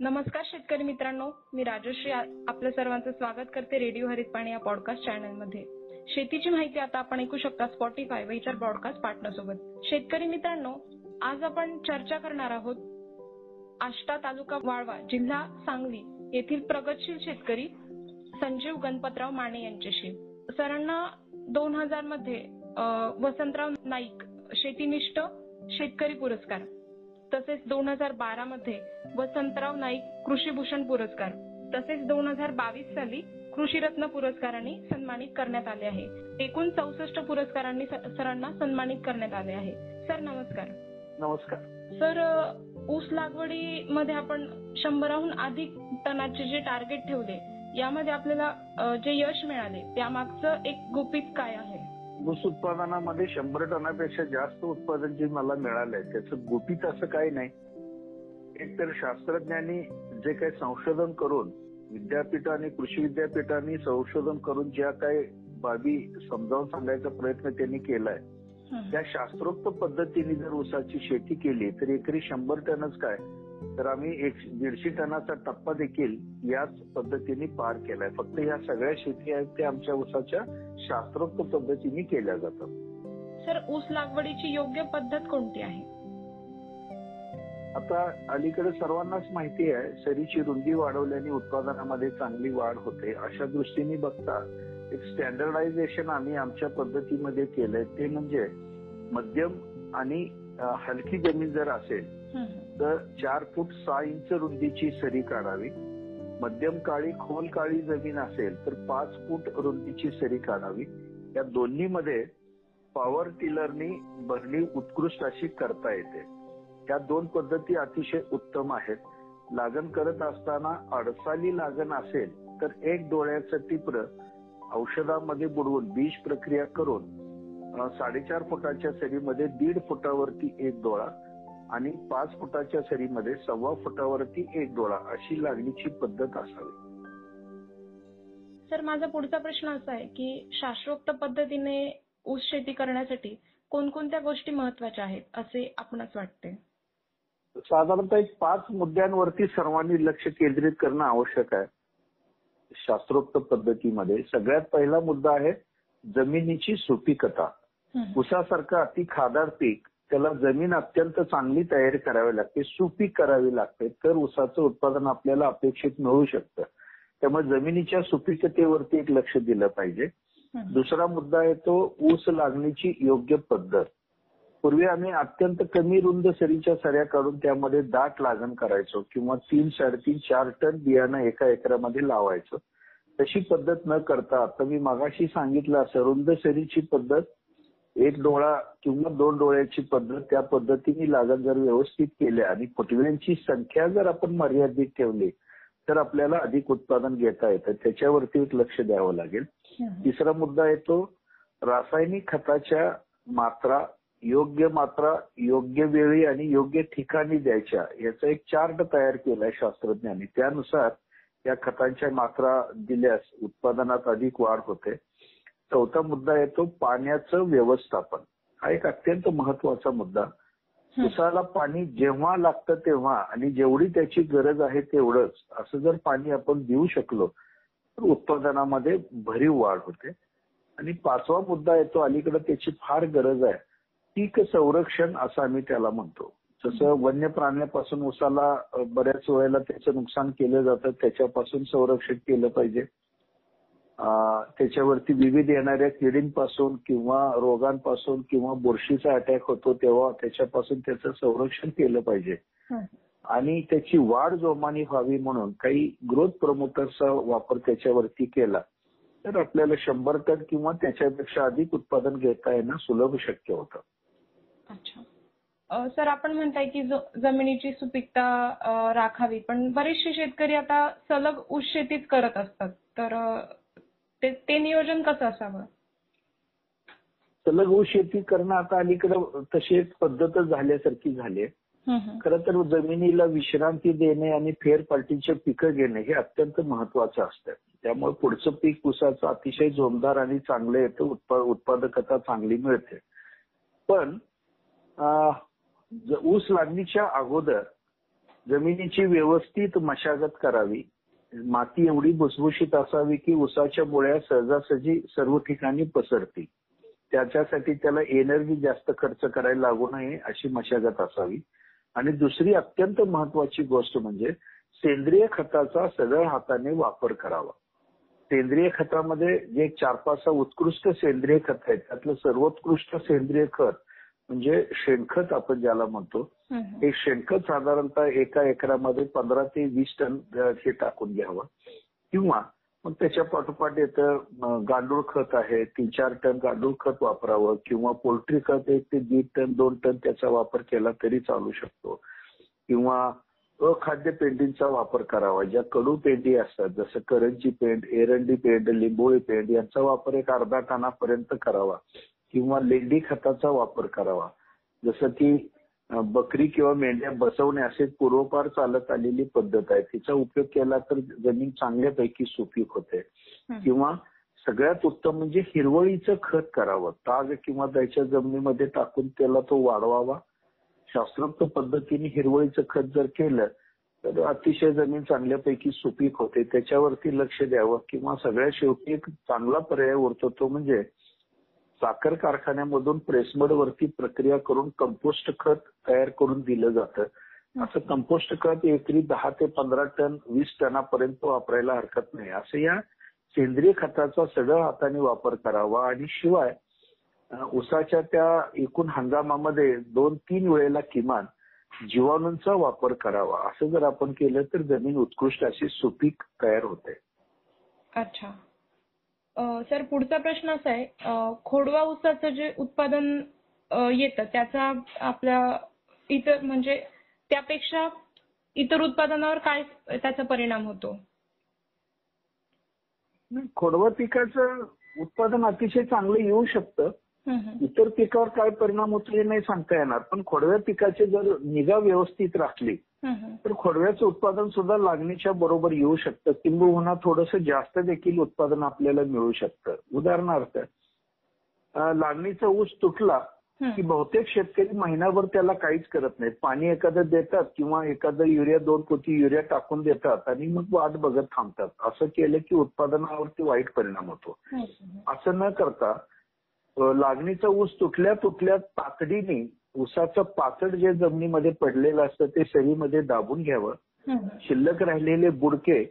नमस्कार शेतकरी मित्रांनो मी राजश्री. आपल्या सर्वांचं स्वागत करते रेडिओ हरित पाणी या पॉडकास्ट चॅनलमध्ये शेतीची माहिती आता आपण ऐकू शकता स्पॉटीफाय व इतर ब्रॉडकास्ट पार्टनरसोबत शेतकरी मित्रांनो आज आपण चर्चा करणार आहोत आष्टा तालुका वाळवा जिल्हा सांगली येथील प्रगतशील शेतकरी संजीव गणपतराव माने यांच्याशी. सरांना दोन हजारमध्ये वसंतराव नाईक शेतीनिष्ठ शेतकरी पुरस्कार. तसेच दोन हजार बारा मध्ये वसंतराव नाईक कृषीभूषण पुरस्कार. तसेच दोन हजार बावीस साली कृषीरत्न पुरस्कारांनी सन्मानित करण्यात आले आहे. एकूण चौसष्ट पुरस्कारांनी सरांना सन्मानित करण्यात आले आहे. सर नमस्कार. नमस्कार. सर ऊस लागवडीमध्ये आपण शंभराहून अधिक टनाचे जे टार्गेट ठेवले यामध्ये आपल्याला जे यश मिळाले त्यामागचं एक गुपित काय आहे? ऊस उत्पादनामध्ये शंभर टनापेक्षा जास्त उत्पादन जे मला मिळालंय त्याचं गुपित असं काही नाही एकतर शास्त्रज्ञांनी जे काही संशोधन करून विद्यापीठ आणि कृषी विद्यापीठांनी संशोधन करून ज्या काही बाबी समजावून सांगायचा प्रयत्न त्यांनी केलाय. त्या शास्त्रोक्त पद्धतीने जर ऊसाची शेती केली तर एकरी शंभर टनच काय तर आम्ही एक दीडशे टनाचा टप्पा देखील याच पद्धतीने पार केलाय. फक्त ह्या सगळ्या शेती आहेत त्या आमच्या ऊसाच्या शास्त्रोक्त पद्धतीने केल्या जातात. सर ऊस लागवडीची योग्य पद्धत कोणती आहे? आता अलीकडे सर्वांनाच माहिती आहे सरीची रुंदी वाढवल्याने उत्पादनामध्ये चांगली वाढ होते. अशा दृष्टीने बघता एक स्टँडर्डायझेशन आम्ही आमच्या पद्धतीमध्ये केलंय. ते म्हणजे मध्यम आणि हलकी जमीन जर असेल. तर चार फूट सहा इंच रुंदीची सरी काढावी. मध्यम काळी खोल काळी जमीन असेल तर पाच फूट रुंदीची सरी काढावी. या दोन्हीमध्ये पॉवर टिलरनी भरणी उत्कृष्ट अशी करता येते. या दोन पद्धती अतिशय उत्तम आहेत. लागण करत असताना अडसाली लागण असेल तर एक डोळ्याचं टिपर औषधामध्ये बुडवून बीज प्रक्रिया करून साडेचार फुटाच्या सरीमध्ये दीड फुटावरती एक डोळा आणि पाच फुटाच्या सरीमध्ये सव्वा फुटावरती एक डोळा अशी लागणीची पद्धत असावी. सर माझा पुढचा प्रश्न असा आहे की शास्त्रोक्त पद्धतीने ऊस शेती करण्यासाठी कोणकोणत्या गोष्टी महत्त्वाच्या आहेत असे आपणास वाटते? साधारणतः एक पाच मुद्द्यांवरती सर्वांनी लक्ष केंद्रित करणं आवश्यक आहे. शास्त्रोक्त पद्धतीमध्ये सगळ्यात पहिला मुद्दा आहे जमिनीची सुपीकता. ऊसासारखं अति खादाड पीक त्याला जमीन अत्यंत चांगली तयारी करावी लागते सुपीक करावी लागते तर ऊसाचं उत्पादन आपल्याला अपेक्षित मिळू शकतं. त्यामुळे जमिनीच्या सुपीकतेवरती एक लक्ष दिलं पाहिजे. दुसरा मुद्दा आहे तो ऊस लागणीची योग्य पद्धत. पूर्वी आम्ही अत्यंत कमी रुंद सरीच्या सऱ्या काढून त्यामध्ये दाट लागण करायचो किंवा तीन साडेतीन चार टन बियाणं एका एकरामध्ये लावायचो. तशी पद्धत न करता आता मी मागाशी सांगितलं असं रुंद सरीची पद्धत एक डोळा किंवा दोन डोळ्याची पद्धत त्या पद्धतीने लागण जर व्यवस्थित केल्या आणि फुटव्यांची संख्या जर आपण मर्यादित ठेवली तर आपल्याला अधिक उत्पादन घेता येतं. त्याच्यावरती एक लक्ष द्यावं लागेल. तिसरा मुद्दा येतो रासायनिक खताच्या मात्रा योग्य मात्रा योग्य वेळी आणि योग्य ठिकाणी द्यायच्या याचा एक चार्ट तयार केलाय शास्त्रज्ञांनी. त्यानुसार या खतांच्या मात्रा दिल्यास उत्पादनात अधिक वाढ होते. चौथा मुद्दा येतो पाण्याचं व्यवस्थापन. हा एक अत्यंत महत्त्वाचा मुद्दा. उसाला पाणी जेव्हा लागतं तेव्हा आणि जेवढी त्याची गरज आहे तेवढंच. असं जर पाणी आपण देऊ शकलो तर उत्पादनामध्ये भरीव वाढ होते. आणि पाचवा मुद्दा येतो अलीकडे त्याची फार गरज आहे. पीक संरक्षण असं आम्ही त्याला म्हणतो. जसं वन्य प्राण्यापासून उसाला बऱ्याच वेळेला त्याचं नुकसान केलं जातं त्याच्यापासून संरक्षण केलं पाहिजे. त्याच्यावरती विविध येणाऱ्या किडींपासून किंवा रोगांपासून किंवा बुरशीचा अटॅक होतो तेव्हा त्याच्यापासून त्याचं संरक्षण केलं पाहिजे. आणि त्याची वाढ जोमाने व्हावी म्हणून काही ग्रोथ प्रमोटरचा वापर त्याच्यावरती केला तर आपल्याला शंभर टन किंवा त्याच्यापेक्षा अधिक उत्पादन घेता येणं सुलभ शक्य होतं. अच्छा. सर आपण म्हणताय की जमिनीची सुपीकता राखावी पण बरेचसे शेतकरी आता सलग ऊस शेतीच करत असतात. तर ते ते नियोजन कसं असावं? सलग ऊस शेती करणं आता अलीकडे तशी एक पद्धतच झाल्यासारखी झाली आहे. खरं तर जमिनीला विश्रांती देणे आणि फेरपालटीचे पिकं घेणे हे अत्यंत महत्वाचं असतं. त्यामुळे पुढचं पीक ऊसाचं अतिशय जोमदार आणि चांगलं येतं उत्पा- उत्पादकता चांगली मिळते. पण ऊस लागणीच्या अगोदर जमिनीची व्यवस्थित मशागत करावी माती एवढी भुसभुशीत असावी की उसाच्या मुळ्या सहजासहजी सर्व ठिकाणी पसरतील. त्याच्यासाठी त्याला एनर्जी जास्त खर्च करायला लागू नये अशी मशागत असावी. आणि दुसरी अत्यंत महत्वाची गोष्ट म्हणजे सेंद्रिय खताचा सगळ्या हाताने वापर करावा. सेंद्रिय खतामध्ये जे चार पाच उत्कृष्ट सेंद्रिय खत आहेत त्यातलं सर्वोत्कृष्ट सेंद्रिय खत म्हणजे शेणखत आपण ज्याला म्हणतो हे शेणखत साधारणतः एका एकरामध्ये पंधरा ते वीस टन हे टाकून घ्यावं. किंवा मग त्याच्या पाठोपाठ येतं गांडूळ खत आहे तीन चार टन गांडूळ खत वापरावं किंवा पोल्ट्री खत एक ते दीड टन दोन टन त्याचा वापर केला तरी चालू शकतो. किंवा अखाद्य पेंडींचा वापर करावा ज्या कडू पेंडी असतात जसं करंजी पेंड एरंडी पेंड लिंबोळी पेंड यांचा वापर एक अर्धा टनापर्यंत करावा. किंवा लेंडी खताचा वापर करावा. जसं की बकरी किंवा मेंढ्या बसवणे असे पूर्वपार चालत आलेली पद्धत आहे. तिचा उपयोग केला तर जमीन चांगल्यापैकी सुपीक होते. किंवा सगळ्यात उत्तम म्हणजे हिरवळीचं खत करावं. ताग किंवा त्याच्या जमिनीमध्ये टाकून त्याला तो वाढवावा. शास्त्रोक्त पद्धतीने हिरवळीचं खत जर केलं तर अतिशय जमीन चांगल्यापैकी सुपीक होते. त्याच्यावरती लक्ष द्यावं किंवा सगळ्या शेवटी एक चांगला पर्याय उरतो तो म्हणजे साखर कारखान्यामधून प्रेसमड वरती प्रक्रिया करून कंपोस्ट खत तयार करून दिलं जातं. असं कंपोस्ट खत एकरी दहा ते पंधरा टन वीस टनापर्यंत वापरायला हरकत नाही. असं या सेंद्रिय खताचा सगळ्या हाताने वापर करावा. आणि शिवाय उसाच्या त्या एकूण हंगामामध्ये दोन तीन वेळेला किमान जीवाणूंचा वापर करावा. असं जर आपण केलं तर जमीन उत्कृष्ट अशी सुपीक तयार होते. अच्छा. सर पुढचा प्रश्न असा आहे खोडवा ऊसाचं जे उत्पादन येतं त्याचा आपल्या इतर म्हणजे त्यापेक्षा इतर उत्पादनावर काय त्याचा परिणाम होतो? खोडवा पिकाचं उत्पादन अतिशय चांगलं येऊ शकतं. इतर पिकावर काय परिणाम होतो हे नाही सांगता येणार. पण खोडव्या पिकाची जर निगा व्यवस्थित राखली तर खोडव्याचं उत्पादन सुद्धा लागणीच्या बरोबर येऊ शकतं. किंबहुना थोडंसं जास्त देखील उत्पादन आपल्याला मिळू शकतं. उदाहरणार्थ लागणीचा ऊस तुटला की बहुतेक शेतकरी महिनाभर त्याला काहीच करत नाहीत. पाणी एखादं देतात किंवा एखादं युरिया दोन पोती युरिया टाकून देतात आणि मग वाट बघत थांबतात. असं केलं की उत्पादनावरती वाईट परिणाम होतो. असं न करता लागणीचा ऊस तुटल्या तुटल्या तातडीने ऊसाचं पाचड जे जमिनीमध्ये पडलेलं असतं ते सरीमध्ये दाबून घ्यावं. शिल्लक राहिलेले बुडके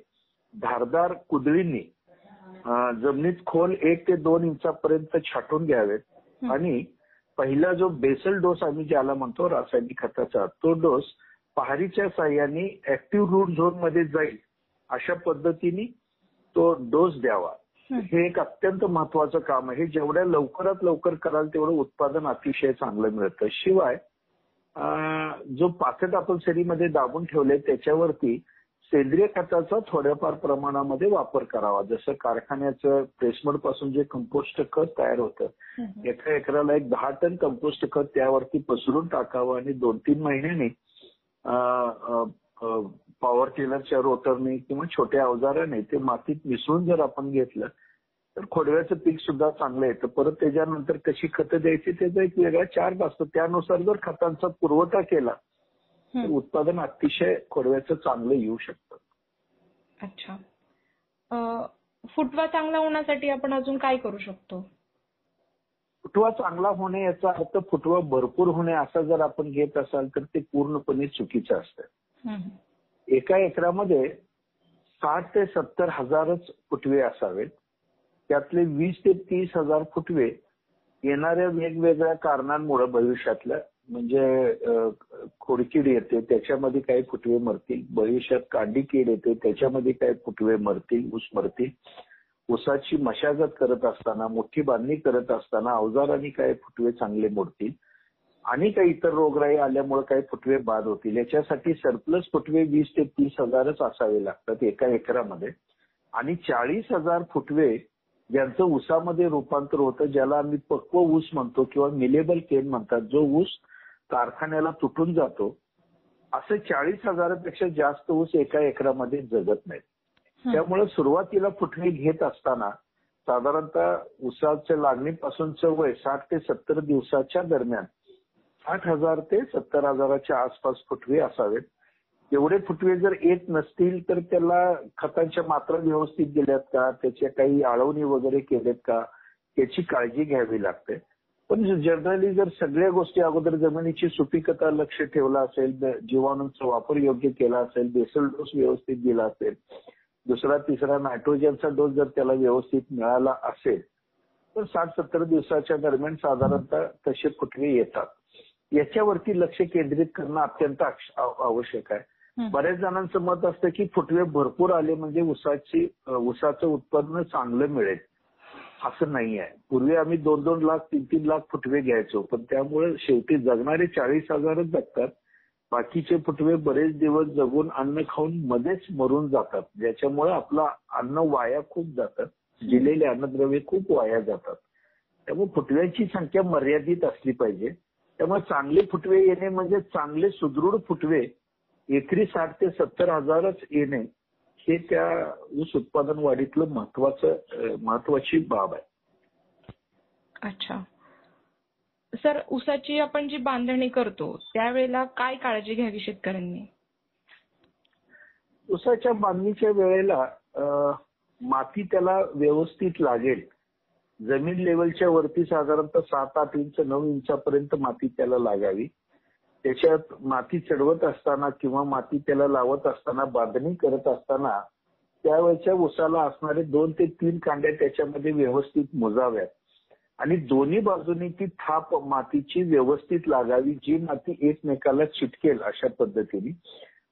धारदार कुदळींनी जमिनीत खोल एक ते दोन इंचापर्यंत छाटून घ्यावेत. आणि पहिला जो बेसल डोस आम्ही ज्याला म्हणतो रासायनिक खताचा तो डोस पहारीच्या साह्याने ऍक्टिव्ह रूट झोनमध्ये जाईल अशा पद्धतीने तो डोस द्यावा. हे. एक अत्यंत महत्वाचं काम आहे. जेवढ्या लवकरात लवकर कराल तेवढं उत्पादन अतिशय चांगलं मिळतं. शिवाय जो पाकट आपण सरीमध्ये दाबून ठेवले त्याच्यावरती सेंद्रिय खताचा थोड्याफार प्रमाणामध्ये वापर करावा. जसं कारखान्याचं प्रेसमडपासून जे कंपोस्ट खत तयार होतं एका एकराला एक दहा टन कंपोस्ट खत त्यावरती पसरून टाकावं आणि दोन तीन महिन्यांनी पॉवर टिलरच्या रोटरने किंवा छोट्या अवजाराने ते मातीत मिसळून जर आपण घेतलं तर खोडव्याचं पीक सुद्धा चांगलं येतं. परत त्याच्यानंतर कशी खतं द्यायची त्याचा एक वेगळा चार्ज असतो. त्यानुसार जर खतांचा पुरवठा केला तर उत्पादन अतिशय खोडव्याचं चांगलं येऊ शकतं. अच्छा. फुटवा चांगला होण्यासाठी आपण अजून काय करू शकतो? फुटवा चांगला होणे याचा अर्थ फुटवा भरपूर होणे असा जर आपण घेत असाल तर ते पूर्णपणे चुकीचं असतं. एका एकरामध्ये साठ ते सत्तर हजारच फुटवे असावेत. त्यातले वीस ते तीस हजार फुटवे येणाऱ्या वेगवेगळ्या कारणांमुळे भविष्यातल्या म्हणजे खोडकीड येते त्याच्यामध्ये काही फुटवे मरतील. भविष्यात कांडी कीड येते त्याच्यामध्ये काही फुटवे मरतील ऊस मरतील. ऊसाची मशागत करत असताना मोठी बांधणी करत असताना अवजारांनी काही फुटवे चांगले मोडतील. आणि काही इतर रोगराई आल्यामुळे काही फुटवे बाद होतील. याच्यासाठी सरप्लस फुटवे वीस ते तीस हजारच असावे लागतात एका एकरामध्ये. आणि चाळीस हजार फुटवे ज्यांचं ऊसामध्ये रूपांतर होतं ज्याला आम्ही पक्व ऊस म्हणतो किंवा मिलेबल केन म्हणतात जो ऊस कारखान्याला तुटून जातो असे चाळीस हजारापेक्षा जास्त ऊस एका एकरामध्ये जगत नाहीत. त्यामुळे सुरुवातीला फुटवे घेत असताना साधारणतः ऊसाच्या लागणीपासूनचं वय साठ ते सत्तर दिवसाच्या दरम्यान साठ हजार ते सत्तर हजाराच्या आसपास फुटवे असावेत. एवढे फुटवे जर येत नसतील तर त्याला खतांच्या मात्रा व्यवस्थित दिल्यात का? त्याच्या काही आळवणी वगैरे केल्यात का? याची काळजी घ्यावी लागते. पण जनरली जर सगळ्या गोष्टी अगोदर जमिनीची सुपीकता लक्ष ठेवला असेल जीवाणूंचा वापर योग्य केला असेल बेसल डोस व्यवस्थित दिला असेल दुसरा तिसरा नायट्रोजनचा डोस जर त्याला व्यवस्थित मिळाला असेल तर साठ सत्तर दिवसाच्या दरम्यान साधारणतः तसे फुटवे येतात. याच्यावरती लक्ष केंद्रित करणं अत्यंत आवश्यक आहे. बऱ्याच जणांचं मत असतं की फुटवे भरपूर आले म्हणजे उसाची उसाचं उत्पन्न चांगलं मिळेल. असं नाही आहे. पूर्वी आम्ही दोन दोन लाख तीन तीन लाख फुटवे घ्यायचो. पण त्यामुळे शेवटी जगणारे चाळीस हजारच जगतात. बाकीचे फुटवे बरेच दिवस जगून अन्न खाऊन मध्येच मरून जातात. ज्याच्यामुळे आपलं अन्न वाया खूप जातात दिलेले अन्नद्रव्य खूप वाया जातात. त्यामुळे फुटव्यांची संख्या मर्यादित असली पाहिजे. त्यामुळे चांगले फुटवे येणे म्हणजे चांगले सुदृढ फुटवे एकरी साठ ते सत्तर हजारच येणे हे त्या ऊस उत्पादन वाढीतलं महत्वाचं महत्वाची बाब आहे. अच्छा. सर ऊसाची आपण जी बांधणी करतो त्यावेळेला काय काळजी घ्यावी शेतकऱ्यांनी? ऊसाच्या बांधणीच्या वेळेला माती त्याला व्यवस्थित लागेल. जमीन लेवलच्या वरती साधारणतः सात आठ इंच नऊ इंचापर्यंत माती त्याला लागावी. त्याच्यात माती चढवत असताना किंवा माती त्याला लावत असताना बांधणी करत असताना त्यावेळेच्या उसाला असणारे दोन ते तीन कांड्या त्याच्यामध्ये व्यवस्थित मोजाव्यात. आणि दोन्ही बाजूनी ती थाप मातीची व्यवस्थित लागावी जी माती एकमेकाला चिटकेल अशा पद्धतीने.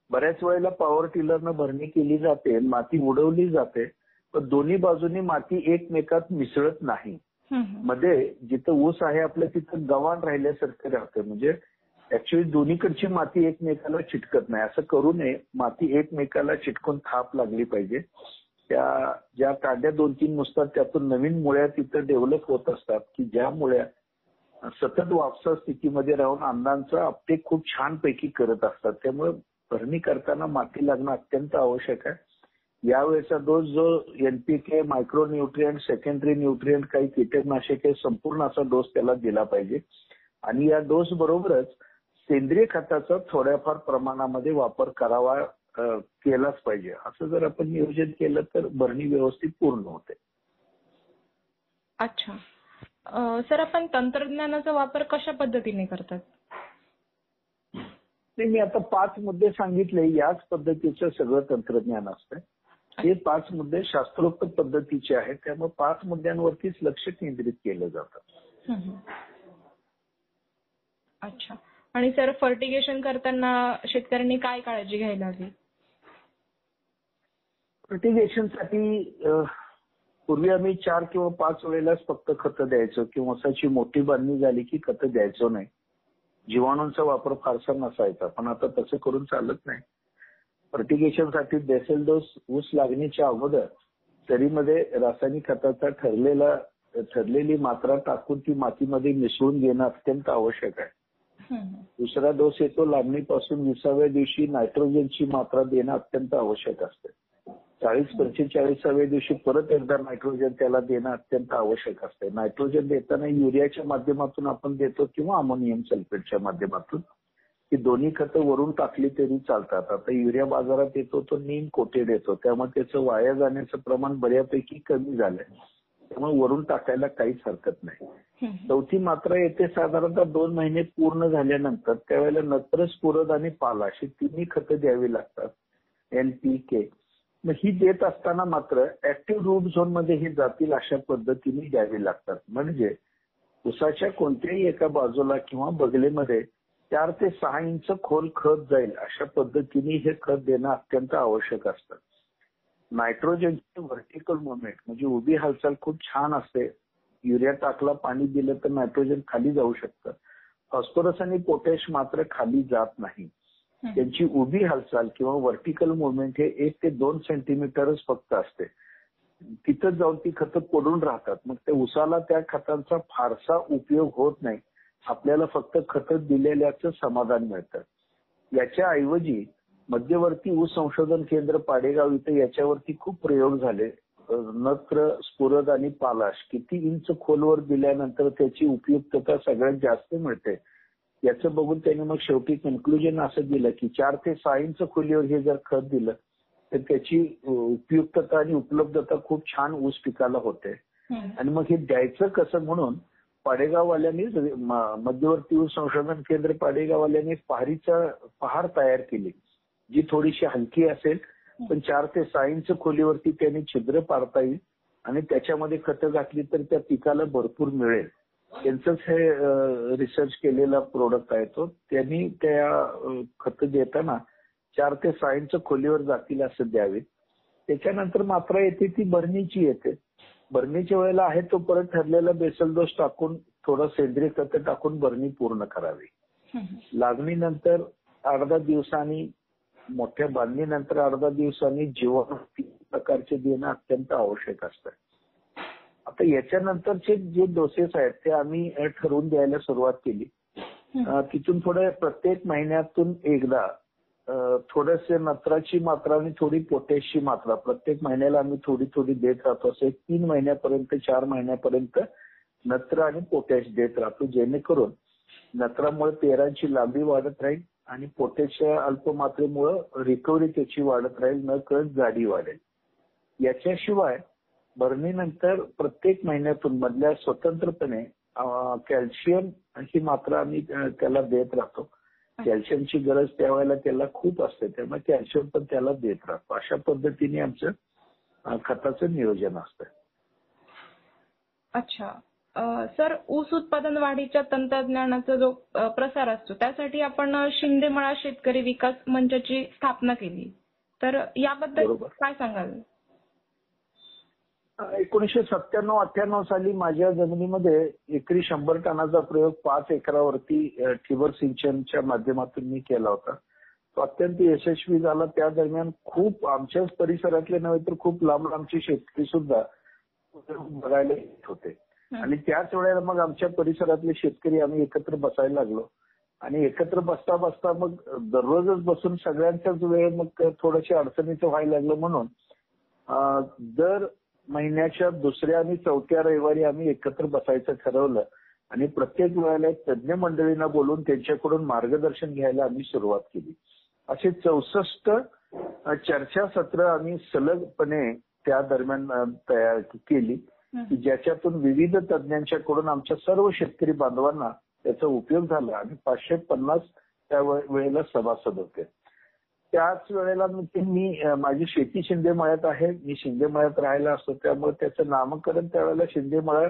बऱ्याच वेळेला पॉवर टिलरनं भरणी केली जाते माती उडवली जाते. दोन्ही बाजूनी माती एकमेकात मिसळत नाही. मध्ये जिथं ऊस आहे आपल्या तिथं गव्हाण राहिल्यासारखं राहतं. म्हणजे ऍक्च्युली दोन्हीकडची माती एकमेकाला चिटकत नाही. असं करू नये. माती एकमेकाला चिटकून थाप लागली पाहिजे. त्या ज्या कांड्या दोन तीन नुसतात त्यातून नवीन मुळ्या तिथं डेव्हलप होत असतात की ज्या मुळ्या सतत वापसा स्थितीमध्ये राहून अन्नांचा अपटेक खूप छानपैकी करत असतात. त्यामुळे भरणी करताना माती लागणं अत्यंत आवश्यक आहे. यावेळेचा डोस जो NPK micro nutrient secondary nutrient काही कीटकनाशके संपूर्ण असा डोस त्याला दिला पाहिजे. आणि या डोस बरोबरच सेंद्रिय खताचा थोड्याफार प्रमाणामध्ये वापर करावा केलाच पाहिजे. असं जर आपण नियोजन केलं तर भरणी व्यवस्थित पूर्ण होते. अच्छा. सर आपण तंत्रज्ञानाचा वापर कशा पद्धतीने करतात? मी आता पाच मुद्दे सांगितले. याच पद्धतीचं सगळं तंत्रज्ञान असतं हे पाच मुद्दे शास्त्रोक्त पद्धतीचे आहेत. त्यामुळे पाच मुद्द्यांवरतीच लक्ष केंद्रित केलं जातं. अच्छा. आणि सर फर्टिगेशन करताना शेतकऱ्यांनी काय काळजी घ्यायला हवी? फर्टिगेशनसाठी पूर्वी आम्ही चार किंवा पाच वेळेलाच फक्त खतं द्यायचो किंवा ऊसाची मोठी बांधणी झाली की खतं द्यायचो नाही. जीवाणूंचा वापर फारसा नसायचा पण आता तसं करून चालत नाही. फर्टिगेशनसाठी बेसल डोस ऊस लागणीच्या अगोदर सरीमध्ये रासायनिक खताचा ठरलेला ठरलेली मात्रा टाकून ती मातीमध्ये मिसळून घेणं अत्यंत आवश्यक आहे. दुसरा डोस येतो लागणीपासून विसाव्या दिवशी नायट्रोजनची मात्रा देणं अत्यंत आवश्यक असते. चाळीस पंचेचाळीसाव्या दिवशी परत एकदा नायट्रोजन त्याला देणं अत्यंत आवश्यक असते. नायट्रोजन देताना युरियाच्या माध्यमातून आपण देतो किंवा अमोनियम सल्फेटच्या माध्यमातून. ही दोन्ही खतं वरून टाकली तरी चालतात. आता युरिया बाजारात येतो तो नीम कोटेड येतो त्यामुळे त्याचं वाया जाण्याचं प्रमाण बऱ्यापैकी कमी झालंय. त्यामुळे वरून टाकायला काहीच हरकत नाही. चौथी मात्रा येते साधारणतः दोन महिने पूर्ण झाल्यानंतर त्यावेळेला नत्र स्फुरद आणि पाला अशी तिन्ही खतं द्यावी लागतात. एनपीके मग ही देत असताना मात्र ऍक्टिव्ह रूट झोनमध्ये ही जातील अशा पद्धतीने द्यावी लागतात. म्हणजे उसाच्या कोणत्याही एका बाजूला किंवा बगलेमध्ये चार ते सहा इंच खोल खत जाईल अशा पद्धतीने हे खत देणं अत्यंत आवश्यक असतं. नायट्रोजनची व्हर्टिकल मुवमेंट म्हणजे उभी हालचाल खूप छान असते. युरिया टाकला पाणी दिलं तर नायट्रोजन खाली जाऊ शकतं. फॉस्फरस आणि पोटॅश मात्र खाली जात नाही. त्यांची उभी हालचाल किंवा व्हर्टिकल मुवमेंट हे एक ते दोन सेंटीमीटरच फक्त असते. तिथं जाऊन ती खतं पडून राहतात. मग त्या उसाला त्या खतांचा फारसा उपयोग होत नाही. आपल्याला फक्त खतं दिलेल्याचं समाधान मिळतं. याच्या ऐवजी मध्यवर्ती ऊस संशोधन केंद्र पाडेगाव इथं याच्यावरती खूप प्रयोग झाले. नत्र स्फुरद आणि पालाश किती इंच खोलवर दिल्यानंतर त्याची उपयुक्तता सगळ्यात जास्त मिळते. याचं बघून त्यांनी मग शेवटी कन्क्लुजन असं दिलं की चार ते सहा इंच खोलीवर हे जर खत दिलं तर त्याची उपयुक्तता आणि उपलब्धता खूप छान ऊस पिकाला होते. आणि मग हे द्यायचं कसं म्हणून पाडेगाववाल्यांनी मध्यवर्ती संशोधन केंद्र पाडेगाववाल्यांनी पहारीचा पहार तयार केली जी थोडीशी हलकी असेल पण चार ते सहा इंच खोलीवरती त्यांनी छिद्र पाडता येईल आणि त्याच्यामध्ये खतं घातली तर त्या पिकाला भरपूर मिळेल. त्यांचंच हे रिसर्च केलेला प्रोडक्ट आहे तो. त्यांनी त्या खत देताना चार ते सहा इंच खोलीवर जातील असं द्यावे त्याच्यानंतर मात्रा येते ती भरणीची येते. भरणीच्या वेळेला आहे तो परत ठरलेला बेसल डोस टाकून थोडं सेंद्रिय खत टाकून भरणी पूर्ण करावी. लागणीनंतर अर्धा दिवसांनी मोठ्या बांधणीनंतर अर्धा दिवसांनी जीवन प्रकारचे देणं अत्यंत आवश्यक असतं आता याच्यानंतरचे जे डोसेस आहेत ते आम्ही ठरवून द्यायला सुरुवात केली. तिथून थोडं प्रत्येक महिन्यातून एकदा थोडस नत्राची मात्रा आणि थोडी पोटॅशची मात्रा. प्रत्येक महिन्याला आम्ही थोडी थोडी देत राहतो. असं एक तीन महिन्यापर्यंत चार महिन्यापर्यंत नत्र आणि पोटॅश देत राहतो जेणेकरून नत्रामुळे पेरांची लांबी वाढत राहील आणि पोटॅशच्या अल्पमात्रेमुळे रिकव्हरी त्याची वाढत राहील न कळत जाडी वाढेल. याच्याशिवाय भरणीनंतर प्रत्येक महिन्यातून मधल्या स्वतंत्रपणे कॅल्शियम ही मात्रा आम्ही त्याला देत राहतो. कॅल्शियमची गरज त्यावेळेला त्याला खूप असते. त्यामुळे कॅल्शियम पण त्याला देत राहतो. अशा पद्धतीने आमचं खताचं नियोजन असतं. अच्छा. सर ऊस उत्पादन वाढीच्या तंत्रज्ञानाचा जो प्रसार असतो त्यासाठी आपण शिंदेमळा शेतकरी विकास मंचाची स्थापना केली. तर याबद्दल काय सांगाल? एकोणीशे सत्त्याण्णव अठ्ठ्याण्णव साली माझ्या जमिनीमध्ये एकरी शंभर टनाचा प्रयोग पाच एकरावरती ठिबक सिंचनच्या माध्यमातून मी केला होता. तो अत्यंत यशस्वी झाला. त्या दरम्यान खूप आमच्याच परिसरातले नव्हे तर खूप लांब लांबचे शेतकरी सुद्धा बघायला येत होते. आणि त्याच वेळेला मग आमच्या परिसरातले शेतकरी आम्ही एकत्र बसायला लागलो. आणि एकत्र बसता बसता मग दररोजच बसून सगळ्यांच्याच वेळ मग थोडंशे अडचणीचं व्हायला लागलं म्हणून दर महिन्याच्या दुसऱ्या आणि चौथ्या रविवारी आम्ही एकत्र बसायचं ठरवलं. आणि प्रत्येक वेळेला तज्ज्ञ मंडळींना बोलून त्यांच्याकडून मार्गदर्शन घ्यायला आम्ही सुरुवात केली. असे चौसष्ट चर्चासत्र आम्ही सलगपणे त्या दरम्यान तयार केली. की ज्याच्यातून विविध तज्ज्ञांच्याकडून आमच्या सर्व शेतकरी बांधवांना त्याचा उपयोग झाला. आणि पाचशे पन्नास त्या वेळेला सभासद होते त्याच वेळेला मी माझी शेती शिंदेमळ्यात आहे. मी शिंदे मळ्यात राहायला असतो. त्यामुळे त्याचं नामकरण त्यावेळेला शिंदेमळा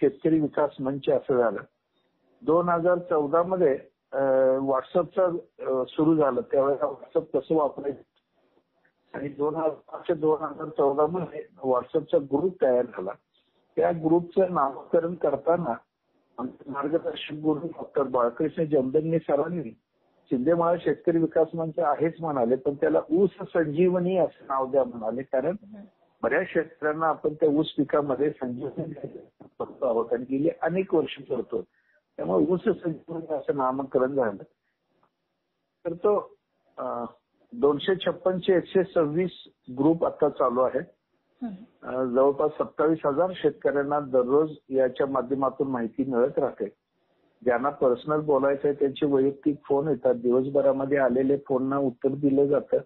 शेतकरी विकास मंच असं झालं. दोन हजार चौदा मध्ये व्हॉट्सअपचा सुरू झालं. त्यावेळेला व्हॉट्सअप कसं वापरायचं? आणि दोन हजार दोन हजार चौदा मध्ये व्हॉट्सअपचा ग्रुप तयार झाला. त्या ग्रुपचं नामकरण करताना मार्गदर्शक गुरु डॉक्टर बाळकृष्ण जमदंगे सरांनी शिंदेमाळा शेतकरी विकास मंच आहेच म्हणाले पण त्याला ऊस संजीवनी असं नाव द्या म्हणाले कारण बऱ्याच शेतकऱ्यांना आपण त्या ऊस पिकामध्ये संजीवनी करतो आहोत आणि गेली अनेक वर्ष करतो त्यामुळे ऊस संजीवनी असं नामकरण झालं. तर तो दोनशे छप्पनचे एकशे सव्वीस ग्रुप आता चालू आहे. जवळपास सत्तावीस हजार शेतकऱ्यांना दररोज याच्या माध्यमातून माहिती मिळत राहते. ज्यांना पर्सनल बोलायचं आहे त्यांचे वैयक्तिक फोन येतात. दिवसभरामध्ये आलेले फोनना उत्तर दिलं जातं.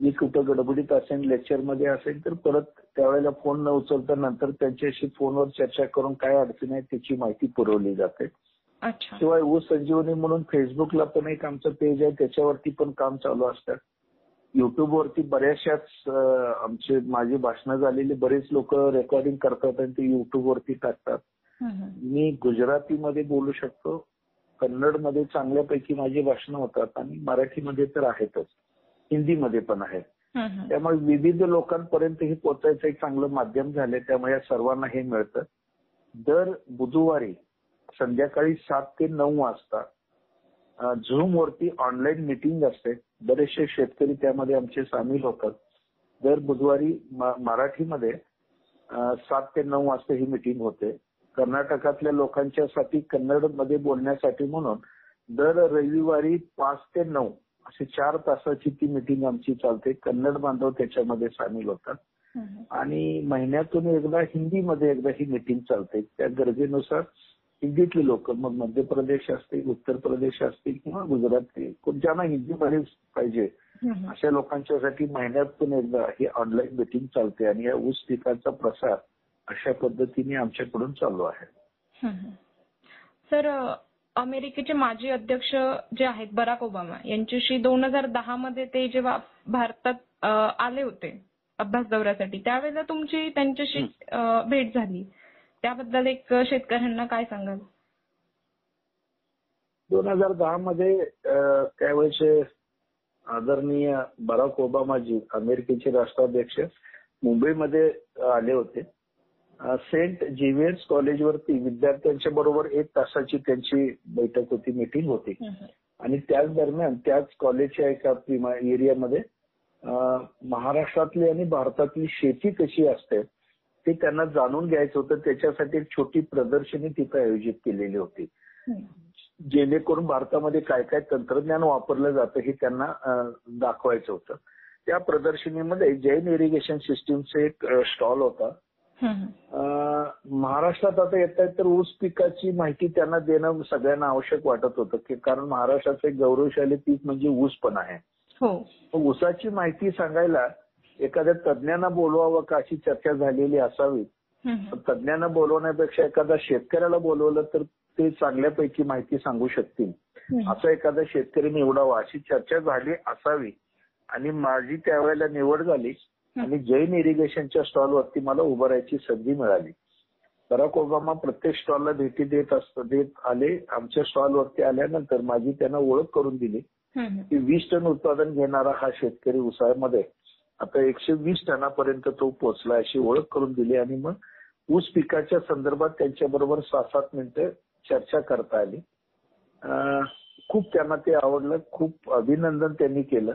मी कुठं गडबडीत असेल लेक्चरमध्ये असेल तर परत त्यावेळेला फोन न उचलता नंतर त्यांच्याशी फोनवर चर्चा करून काय अडचण आहे त्याची माहिती पुरवली जाते. शिवाय ऊस संजीवनी म्हणून फेसबुकला पण एक आमचं पेज आहे त्याच्यावरती पण काम चालू असतं. युट्यूबवरती बऱ्याचशाच आमचे माझी भाषणं झालेली बरेच लोक रेकॉर्डिंग करतात आणि ते युट्यूबवरती टाकतात. मी गुजरातीमध्ये बोलू शकतो कन्नडमध्ये चांगल्यापैकी माझी भाषणं होतात आणि मराठीमध्ये तर आहेतच हिंदीमध्ये पण आहेत. त्यामुळे विविध लोकांपर्यंत हे पोचायचं एक चांगलं माध्यम झालंय त्यामुळे या सर्वांना हे मिळतं. दर बुधवारी संध्याकाळी सात ते नऊ वाजता झूम वरती ऑनलाईन मिटिंग असते. बरेचसे शेतकरी त्यामध्ये आमचे सामील होतात. दर बुधवारी मराठीमध्ये सात ते नऊ वाजता ही मिटिंग होते. कर्नाटकातल्या लोकांच्यासाठी कन्नडमध्ये बोलण्यासाठी म्हणून दर रविवारी पाच ते नऊ असे चार तासाची ती मिटिंग आमची चालते. कन्नड बांधव त्याच्यामध्ये सामील होतात. आणि महिन्यातून एकदा हिंदीमध्ये एकदा ही मिटिंग चालते. त्या गरजेनुसार हिंदीतले लोक मग मध्य प्रदेश असतील उत्तर प्रदेश असतील किंवा गुजरातचे कोण ज्यांना हिंदीमध्ये पाहिजे हम्म. अशा लोकांच्यासाठी महिन्यातून एकदा ही ऑनलाईन मिटिंग चालते. आणि या ऊस पिकाचा प्रसार अशा पद्धतीने आमच्याकडून चालू आहे. सर अमेरिकेचे माजी अध्यक्ष जे आहेत बराक ओबामा यांच्याशी दोन हजार दहा मध्ये ते जेव्हा भारतात अ, आले होते अभ्यास दौऱ्यासाठी त्यावेळेला तुमची त्यांच्याशी अ, भेट झाली. त्याबद्दल एक शेतकऱ्यांना काय सांगाल? दोन हजार दहा मध्ये अ, त्यावेळेचे आदरणीय बराक ओबामाजी अमेरिकेचे राष्ट्राध्यक्ष मुंबईमध्ये आले होते. सेंट जेवियर्स कॉलेजवरती विद्यार्थ्यांच्या बरोबर एक तासाची त्यांची बैठक होती मिटिंग होती. आणि त्याच दरम्यान त्याच कॉलेजच्या एका एरियामध्ये महाराष्ट्रातली आणि भारतातली शेती कशी असते ते त्यांना जाणून घ्यायचं होतं. त्याच्यासाठी एक छोटी प्रदर्शनी तिथं आयोजित केलेली होती. जेणेकरून भारतामध्ये काय काय तंत्रज्ञान वापरलं जातं हे त्यांना दाखवायचं होतं. त्या प्रदर्शनीमध्ये जैन इरिगेशन सिस्टीमचे एक स्टॉल होता. महाराष्ट्रात आता येत आहेत तर ऊस पिकाची माहिती त्यांना देणं सगळ्यांना आवश्यक वाटत होतं की कारण महाराष्ट्राचं एक गौरवशाली पीक म्हणजे ऊस पण आहे. हो. ऊसाची माहिती सांगायला एखाद्या तज्ज्ञांना बोलवावं का अशी चर्चा झालेली असावी. तज्ज्ञांना बोलवण्यापेक्षा एखादा शेतकऱ्याला बोलवलं तर ते चांगल्यापैकी माहिती सांगू शकतील. असा एखादा शेतकरी निवडावा अशी चर्चा झाली असावी. आणि माझी त्यावेळेला निवड झाली आणि जैन इरिगेशनच्या स्टॉलवरती मला उभं राहायची संधी मिळाली. बराक ओबामा प्रत्येक स्टॉलला भेटी देत असत देत आले. आमच्या स्टॉलवरती आल्यानंतर माझी त्यांना ओळख करून दिली. की वीस टन उत्पादन घेणारा हा शेतकरी उसाळ्यामध्ये आता एकशे वीस टनापर्यंत तो पोहोचला अशी ओळख करून दिली आणि मग ऊस पिकाच्या संदर्भात त्यांच्याबरोबर सहा सात मिनिटं चर्चा करता आली. खूप त्यांना ते आवडलं. खूप अभिनंदन त्यांनी केलं.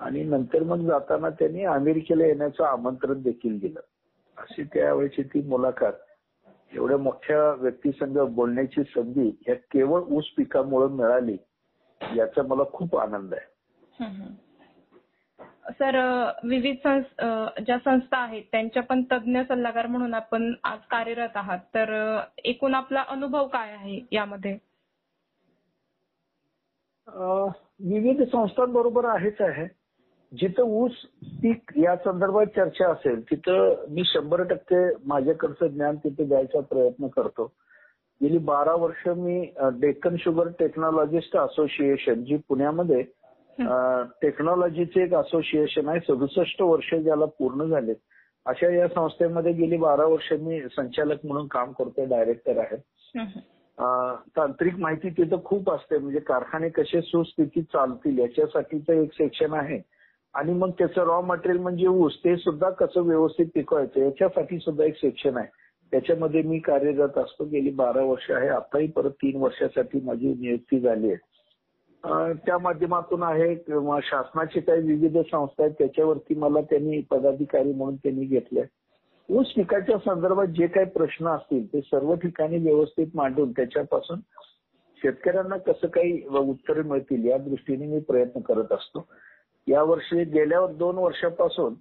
आणि नंतर मग जाताना त्यांनी अमेरिकेला येण्याचं आमंत्रण देखील दिलं. अशी त्यावेळेची ती मुलाखत. एवढ्या मोठ्या व्यक्तीसंग बोलण्याची संधी ह्या केवळ ऊस पिकामुळे मिळाली याचा मला खूप आनंद आहे. सर विविध ज्या संस्था आहेत त्यांच्या पण तज्ज्ञ सल्लागार म्हणून आपण आज कार्यरत आहात. तर एकूण आपला अनुभव काय आहे यामध्ये? अं, विविध संस्थांबरोबर आहेच आहे. जिथं ऊस पीक या संदर्भात चर्चा असेल तिथं मी शंभर टक्के माझ्याकडचं ज्ञान तिथे द्यायचा प्रयत्न करतो. गेली बारा वर्ष मी डेक्कन शुगर टेक्नॉलॉजिस्ट असोसिएशन जी पुण्यामध्ये टेक्नॉलॉजीचे एक असोसिएशन आहे सदुसष्ट वर्ष ज्याला पूर्ण झाले. अशा या संस्थेमध्ये गेली बारा वर्ष मी संचालक म्हणून काम करतोय डायरेक्टर आहे. तांत्रिक माहिती तिथं खूप असते म्हणजे कारखाने कसे सुस्थितीत चालतील याच्यासाठीचं एक सेक्शन आहे. आणि मग त्याचं रॉ मटेरियल म्हणजे ऊस ते सुद्धा कसं व्यवस्थित पिकवायचं याच्यासाठी सुद्धा एक सेक्शन आहे. त्याच्यामध्ये मी कार्यरत असतो गेली बारा वर्ष आहे. आताही परत तीन वर्षासाठी माझी नियुक्ती झाली आहे. त्या माध्यमातून आहे किंवा शासनाचे काही विविध संस्था आहेत त्याच्यावरती मला त्यांनी पदाधिकारी म्हणून त्यांनी घेतले ऊस पिकाच्या संदर्भात जे काही प्रश्न असतील ते सर्व ठिकाणी व्यवस्थित मांडून त्याच्यापासून शेतकऱ्यांना कसं काही उत्तरे मिळतील या दृष्टीने मी प्रयत्न करत असतो. यावर्षी गेल्या दोन वर्षापासून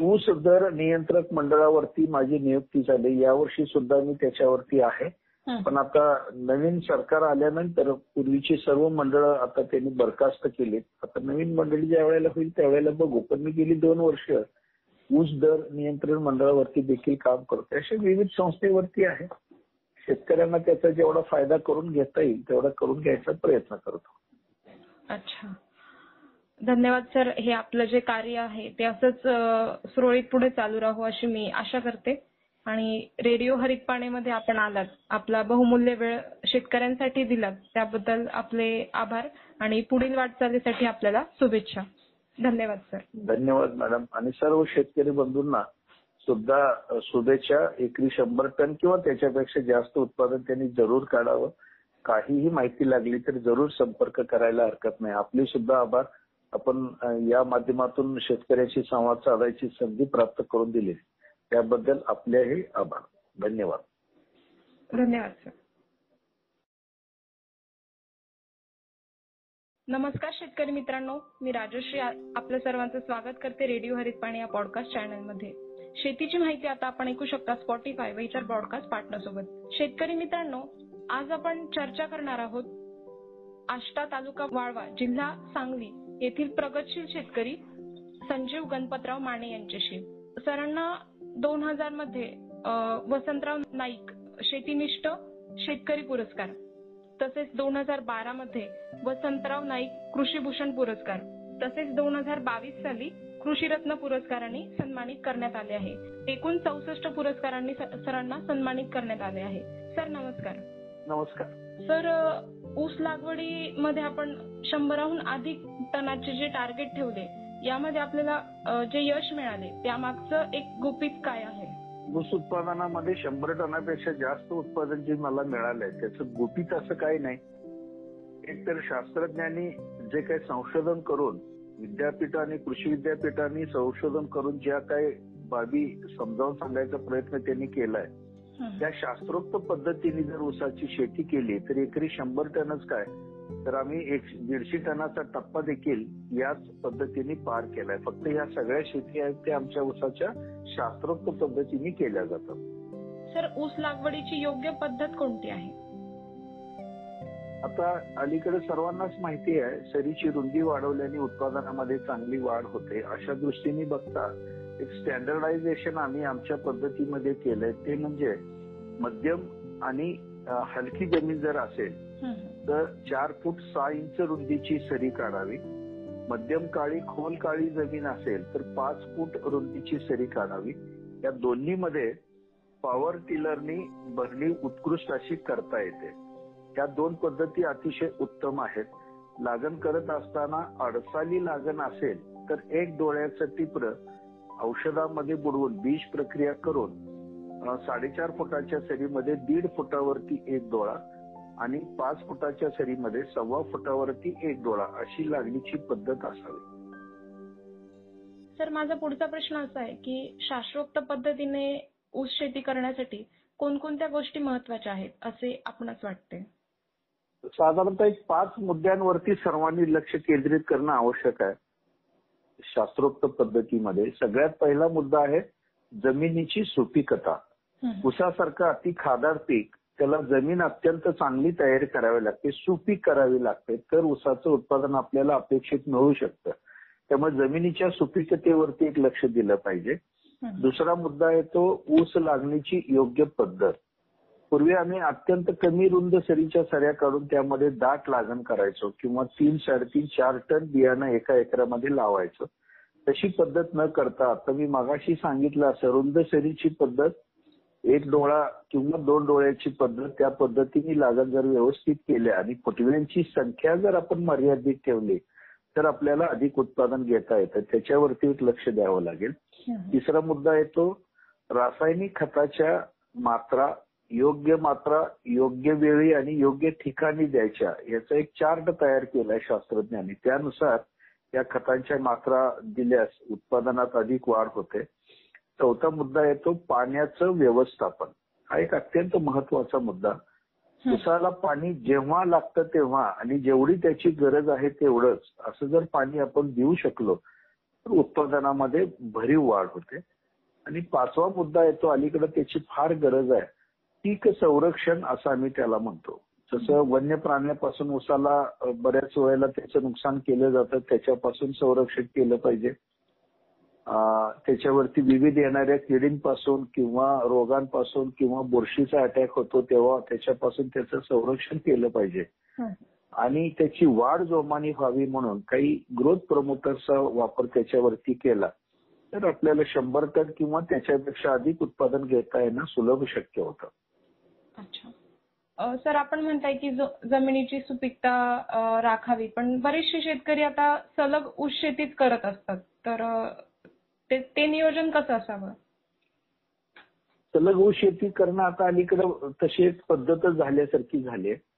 ऊस दर नियंत्रक मंडळावरती माझी नियुक्ती झाली. यावर्षी सुद्धा मी त्याच्यावरती आहे. पण आता नवीन सरकार आल्यानंतर पूर्वीची सर्व मंडळं आता त्यांनी बरखास्त केली आता नवीन मंडळी ज्या वेळेला होईल त्यावेळेला बघू. पण मी गेली दोन वर्ष ऊस दर नियंत्रण मंडळावरती देखील काम करतोय. अशा विविध संस्थेवरती आहे. शेतकऱ्यांना त्याचा जेवढा फायदा करून घेता येईल तेवढा करून घ्यायचा प्रयत्न करतो. अच्छा. धन्यवाद सर. हे आपलं जे कार्य आहे ते असंच सुरळीत पुढे चालू राहू अशी मी आशा करते. आणि रेडिओ हरितपाणीमध्ये आपण आलात आपला बहुमूल्य वेळ शेतकऱ्यांसाठी दिलात त्याबद्दल आपले आभार आणि पुढील वाटचालीसाठी आपल्याला शुभेच्छा. धन्यवाद सर. धन्यवाद मॅडम. आणि सर्व शेतकरी बंधूंना सुद्धा शुभेच्छा. एकरी शंभर टन किंवा त्याच्यापेक्षा जास्त उत्पादन त्यांनी जरूर काढावं. काहीही माहिती लागली तर जरूर संपर्क करायला हरकत नाही. आपले सुद्धा आभार. आपण या माध्यमातून शेतकऱ्याशी संवाद साधायची संधी प्राप्त करून दिली. त्याबद्दल आपलेही आभार. धन्यवाद. धन्यवाद सर नमस्कार शेतकरी मित्रांनो. मी राजश्री. आपल्या आपलं सर्वांचं स्वागत करते रेडिओ हरितपाणी या पॉडकास्ट चॅनलमध्ये शेतीची माहिती आता आपण ऐकू शकता स्पॉटीफाय व इतर ब्रॉडकास्ट पार्टनर सोबत शेतकरी मित्रांनो आज आपण चर्चा करणार आहोत आष्टा तालुका वाळवा जिल्हा सांगली. येथील प्रगतशील शेतकरी संजीव गणपतराव माने यांच्याशी. सरांना दोन हजारमध्ये वसंतराव नाईक शेतीनिष्ठ शेतकरी पुरस्कार. तसेच दोन हजार बारा मध्ये वसंतराव नाईक कृषीभूषण पुरस्कार. तसेच दोन हजार बावीस साली कृषीरत्न पुरस्कारांनी सन्मानित करण्यात आले आहे. एकूण चौसष्ट पुरस्कारांनी सरांना सन्मानित करण्यात आले आहे. सर नमस्कार. नमस्कार. सर ऊस लागवडीमध्ये आपण शंभराहून अधिक टनाचे जे टार्गेट ठेवले यामध्ये आपल्याला जे यश मिळाले त्यामागचं एक गुपित काय आहे? ऊस उत्पादनामध्ये शंभर टनापेक्षा जास्त उत्पादन जे मला मिळालंय त्याचं गुपित असं काही नाही. एकतर शास्त्रज्ञांनी जे काही संशोधन करून विद्यापीठ आणि कृषी विद्यापीठांनी संशोधन करून ज्या काही बाबी समजावून सांगायचा प्रयत्न त्यांनी केलाय त्या शास्त्रोक्त पद्धतीने जर ऊसाची शेती केली तर एकरी शंभर टनच काय? तर आम्ही एक दीडशे टनाचा टप्पा देखील याच पद्धतीने पार केलाय. फक्त ह्या सगळ्या शेती आहेत त्या आमच्या ऊसाच्या शास्त्रोक्त पद्धतीने केल्या जातात. सर ऊस लागवडीची योग्य पद्धत कोणती आहे? आता अलीकडे सर्वांनाच माहिती आहे सरीची रुंदी वाढवल्याने उत्पादनामध्ये चांगली वाढ होते. अशा दृष्टीने बघता एक स्टँडर्डायझेशन आम्ही आमच्या पद्धतीमध्ये केलंय. ते म्हणजे मध्यम आणि हलकी जमीन जर असेल. तर चार फूट सहा इंच रुंदीची सरी काढावी. मध्यम काळी खोल काळी जमीन असेल तर पाच फूट रुंदीची सरी काढावी. या दोन्हीमध्ये पॉवर टिलरनी भरणी उत्कृष्ट अशी करता येते. त्या दोन पद्धती अतिशय उत्तम आहेत. लागण करत असताना अडसाली लागण असेल तर एक डोळ्याचं टिपर औषधामध्ये बुडवून बीज प्रक्रिया करून साडेचार फुटाच्या सरीमध्ये दीड फुटावरती एक डोळा आणि पाच फुटाच्या सरीमध्ये सव्वा फुटावरती एक डोळा अशी लागणीची पद्धत असावी. सर माझा पुढचा प्रश्न असा आहे की शास्त्रोक्त पद्धतीने ऊस शेती करण्यासाठी कोणकोणत्या गोष्टी महत्त्वाच्या आहेत असे आपणास वाटते? साधारणतः एक पाच मुद्द्यांवरती सर्वांनी लक्ष केंद्रित करणं आवश्यक आहे. शास्त्रोक्त पद्धतीमध्ये सगळ्यात पहिला मुद्दा आहे जमिनीची सुपीकता. ऊसासारखं अति खादाड पीक त्याला जमीन अत्यंत चांगली तयारी करावी लागते सुपीक करावी लागते तर ऊसाचं उत्पादन आपल्याला अपेक्षित मिळू शकतं. त्यामुळे जमिनीच्या सुपीकतेवरती एक लक्ष दिलं पाहिजे. दुसरा मुद्दा आहे तो ऊस लागणीची योग्य पद्धत. पूर्वी आम्ही अत्यंत कमी रुंद सरीच्या सऱ्या काढून त्यामध्ये दाट लागण करायचो किंवा तीन साडेतीन चार टन बियाणं एका एकरामध्ये लावायचो. तशी पद्धत न करता आता मी मागाशी सांगितलं असं रुंद सरीची पद्धत एक डोळा किंवा दोन डोळ्याची पद्धत त्या पद्धतीने लागण जर व्यवस्थित केल्या आणि फुटव्यांची संख्या जर आपण मर्यादित ठेवली तर आपल्याला अधिक उत्पादन घेता येतं. त्याच्यावरती एक लक्ष द्यावं लागेल. तिसरा मुद्दा येतो रासायनिक खताच्या मात्रा योग्य मात्रा योग्य वेळी आणि योग्य ठिकाणी द्यायच्या याचा एक चार्ट तयार केलाय शास्त्रज्ञांनी. त्यानुसार या खतांच्या मात्रा दिल्यास उत्पादनात अधिक वाढ होते. चौथा मुद्दा येतो पाण्याचं व्यवस्थापन. हा एक अत्यंत महत्त्वाचा मुद्दा. उसाला पाणी जेव्हा लागतं तेव्हा आणि जेवढी त्याची गरज आहे तेवढंच. असं जर पाणी आपण देऊ शकलो तर उत्पादनामध्ये भरीव वाढ होते. आणि पाचवा मुद्दा येतो अलीकडे त्याची फार गरज आहे. पीक संरक्षण असं आम्ही त्याला म्हणतो. जसं वन्य प्राण्यापासून उसाला बऱ्याच वेळेला त्याचं नुकसान केलं जातं त्याच्यापासून संरक्षण केलं पाहिजे. त्याच्यावरती विविध येणाऱ्या किडींपासून किंवा रोगांपासून किंवा बुरशीचा अटॅक होतो तेव्हा त्याच्यापासून त्याचं संरक्षण केलं पाहिजे. आणि त्याची वाढ जोमाने व्हावी म्हणून काही ग्रोथ प्रमोटरचा वापर त्याच्यावरती केला तर आपल्याला शंभर टन किंवा त्याच्यापेक्षा अधिक उत्पादन घेता येणं सुलभ शक्य होतं. अच्छा. सर आपण म्हणताय की ज- जमिनीची सुपीकता राखावी पण बरेचसे शेतकरी आता सलग ऊस शेतीच करत असतात. तर ते ते नियोजन कसं असावं? सलग ऊस शेती करणं आता अलीकडे तशी एक पद्धतच झाल्यासारखी झाली आहे.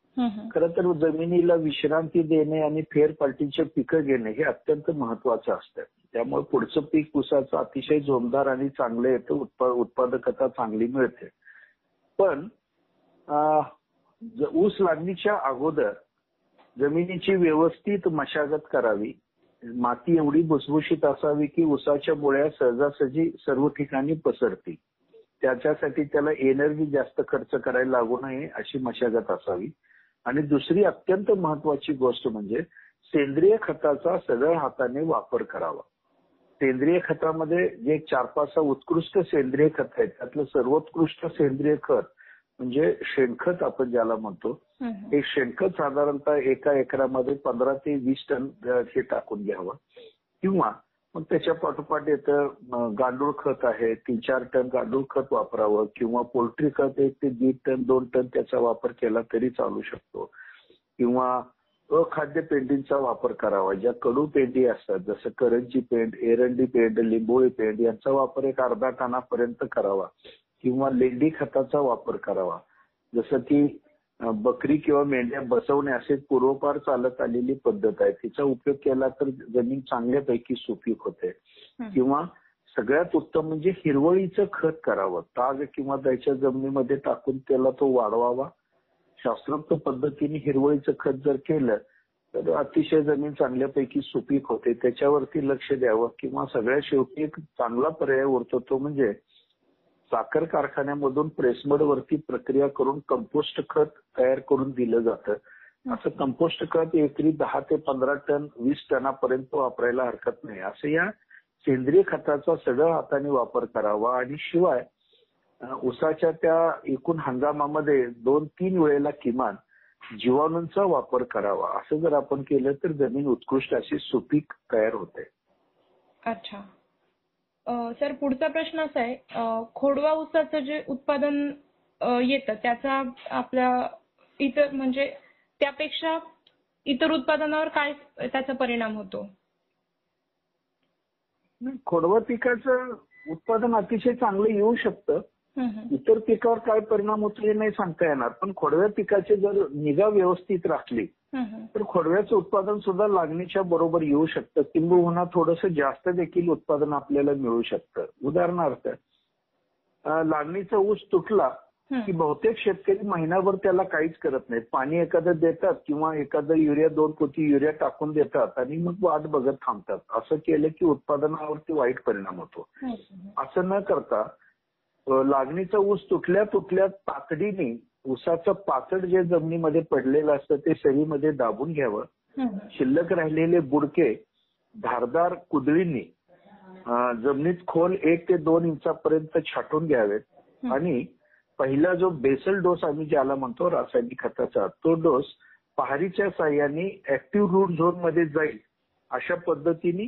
खरं तर जमिनीला विश्रांती देणे आणि फेरपालटीचे पिकं घेणे हे अत्यंत महत्वाचं असतं. त्यामुळे पुढचं पीक ऊसाचं अतिशय जोमदार आणि चांगलं येतं उत्पा- उत्पादकता चांगली मिळते. पण ऊस लागणीच्या अगोदर जमिनीची व्यवस्थित मशागत करावी. माती एवढी भुसभुशीत असावी की ऊसाच्या मुळ्या सहजासहजी सर्व ठिकाणी पसरतील. त्याच्यासाठी त्याला एनर्जी जास्त खर्च करायला लागू नये अशी मशागत असावी. आणि दुसरी अत्यंत महत्वाची गोष्ट म्हणजे सेंद्रिय खताचा सगळ्या हाताने वापर करावा. सेंद्रिय खतामध्ये जे चार पाच सहा उत्कृष्ट सेंद्रिय खत आहेत त्यातलं सर्वोत्कृष्ट सेंद्रिय खत म्हणजे शेणखत आपण ज्याला म्हणतो हं, शेणखत साधारणतः एका एकरामध्ये पंधरा ते वीस टन हे टाकून घ्यावं. किंवा मग त्याच्या पाठोपाठ येतं गांडूळ खत आहे तीन चार टन गांडूळ खत वापरावं किंवा पोल्ट्री खत एक ते दीड टन दोन टन त्याचा वापर केला तरी चालू शकतो. किंवा अखाद्य पेंडींचा वापर करावा ज्या कडू पेंडी असतात जसं करंजी पेंड एरंडी पेंड लिंबोळी पेंड यांचा वापर एक अर्धा टनापर्यंत करावा. किंवा लेंडी खताचा वापर करावा. जसं की बकरी किंवा मेंढ्या बसवणे असे पूर्वपार चालत आलेली पद्धत आहे. तिचा उपयोग केला तर जमीन चांगल्यापैकी सुपीक होते. किंवा सगळ्यात उत्तम म्हणजे हिरवळीचं खत करावं. ताग किंवा त्याच्या जमिनीमध्ये टाकून त्याला तो वाढवावा. शास्त्रोक्त पद्धतीने हिरवळीचं खत जर केलं तर अतिशय जमीन चांगल्यापैकी सुपीक होते. त्याच्यावरती लक्ष द्यावं किंवा सगळ्यात शेवटी एक चांगला पर्याय उरतो तो म्हणजे साखर कारखान्यामधून प्रेसमड वरती प्रक्रिया करून कंपोस्ट खत तयार करून दिलं जातं. असं कंपोस्ट खत एकरी दहा ते पंधरा टन वीस टनापर्यंत वापरायला हरकत नाही. असं या सेंद्रिय खताचा सगळं हाताने वापर करावा. आणि शिवाय अ, ऊसाच्या त्या एकूण हंगामामध्ये दोन तीन वेळेला किमान जीवाणूंचा वापर करावा. असं जर आपण केलं तर जमीन उत्कृष्ट अशी सुपीक तयार होते. अच्छा. सर पुढचा प्रश्न असा आहे खोडवा ऊसाचं जे उत्पादन येतं त्याचा आपल्या इतर म्हणजे त्यापेक्षा इतर उत्पादनावर काय त्याचा परिणाम होतो खोडवा पिकाचं उत्पादन अतिशय चांगलं येऊ शकतं. इतर पिकावर काय परिणाम होतो हे नाही सांगता येणार पण खोडव्या पिकाची जर निगा व्यवस्थित राखली. तर खोडव्याचं उत्पादन सुद्धा लागणीच्या बरोबर येऊ शकतं. किंबहुना थोडंसं जास्त देखील उत्पादन आपल्याला मिळू शकतं. उदाहरणार्थ लागणीचा ऊस तुटला की. बहुतेक शेतकरी महिनाभर त्याला काहीच करत नाहीत. पाणी एखादं देतात किंवा एखादं युरिया दोन पोती युरिया टाकून देतात आणि मग वाट बघत थांबतात. असं केलं की उत्पादनावरती वाईट परिणाम होतो. असं न करता लागणीचा ऊस तुटल्या तुटल्या तातडीने ऊसाचं पाचड जे जमिनीमध्ये पडलेलं असतं ते सरीमध्ये दाबून घ्यावं. शिल्लक राहिलेले बुडके धारदार कुदळींनी जमिनीत खोल एक ते दोन इंचापर्यंत छाटून घ्यावेत. आणि पहिला जो बेसल डोस आम्ही ज्याला म्हणतो रासायनिक खताचा तो डोस पहारीच्या साह्याने ऍक्टिव्ह रूट झोनमध्ये जाईल अशा पद्धतीने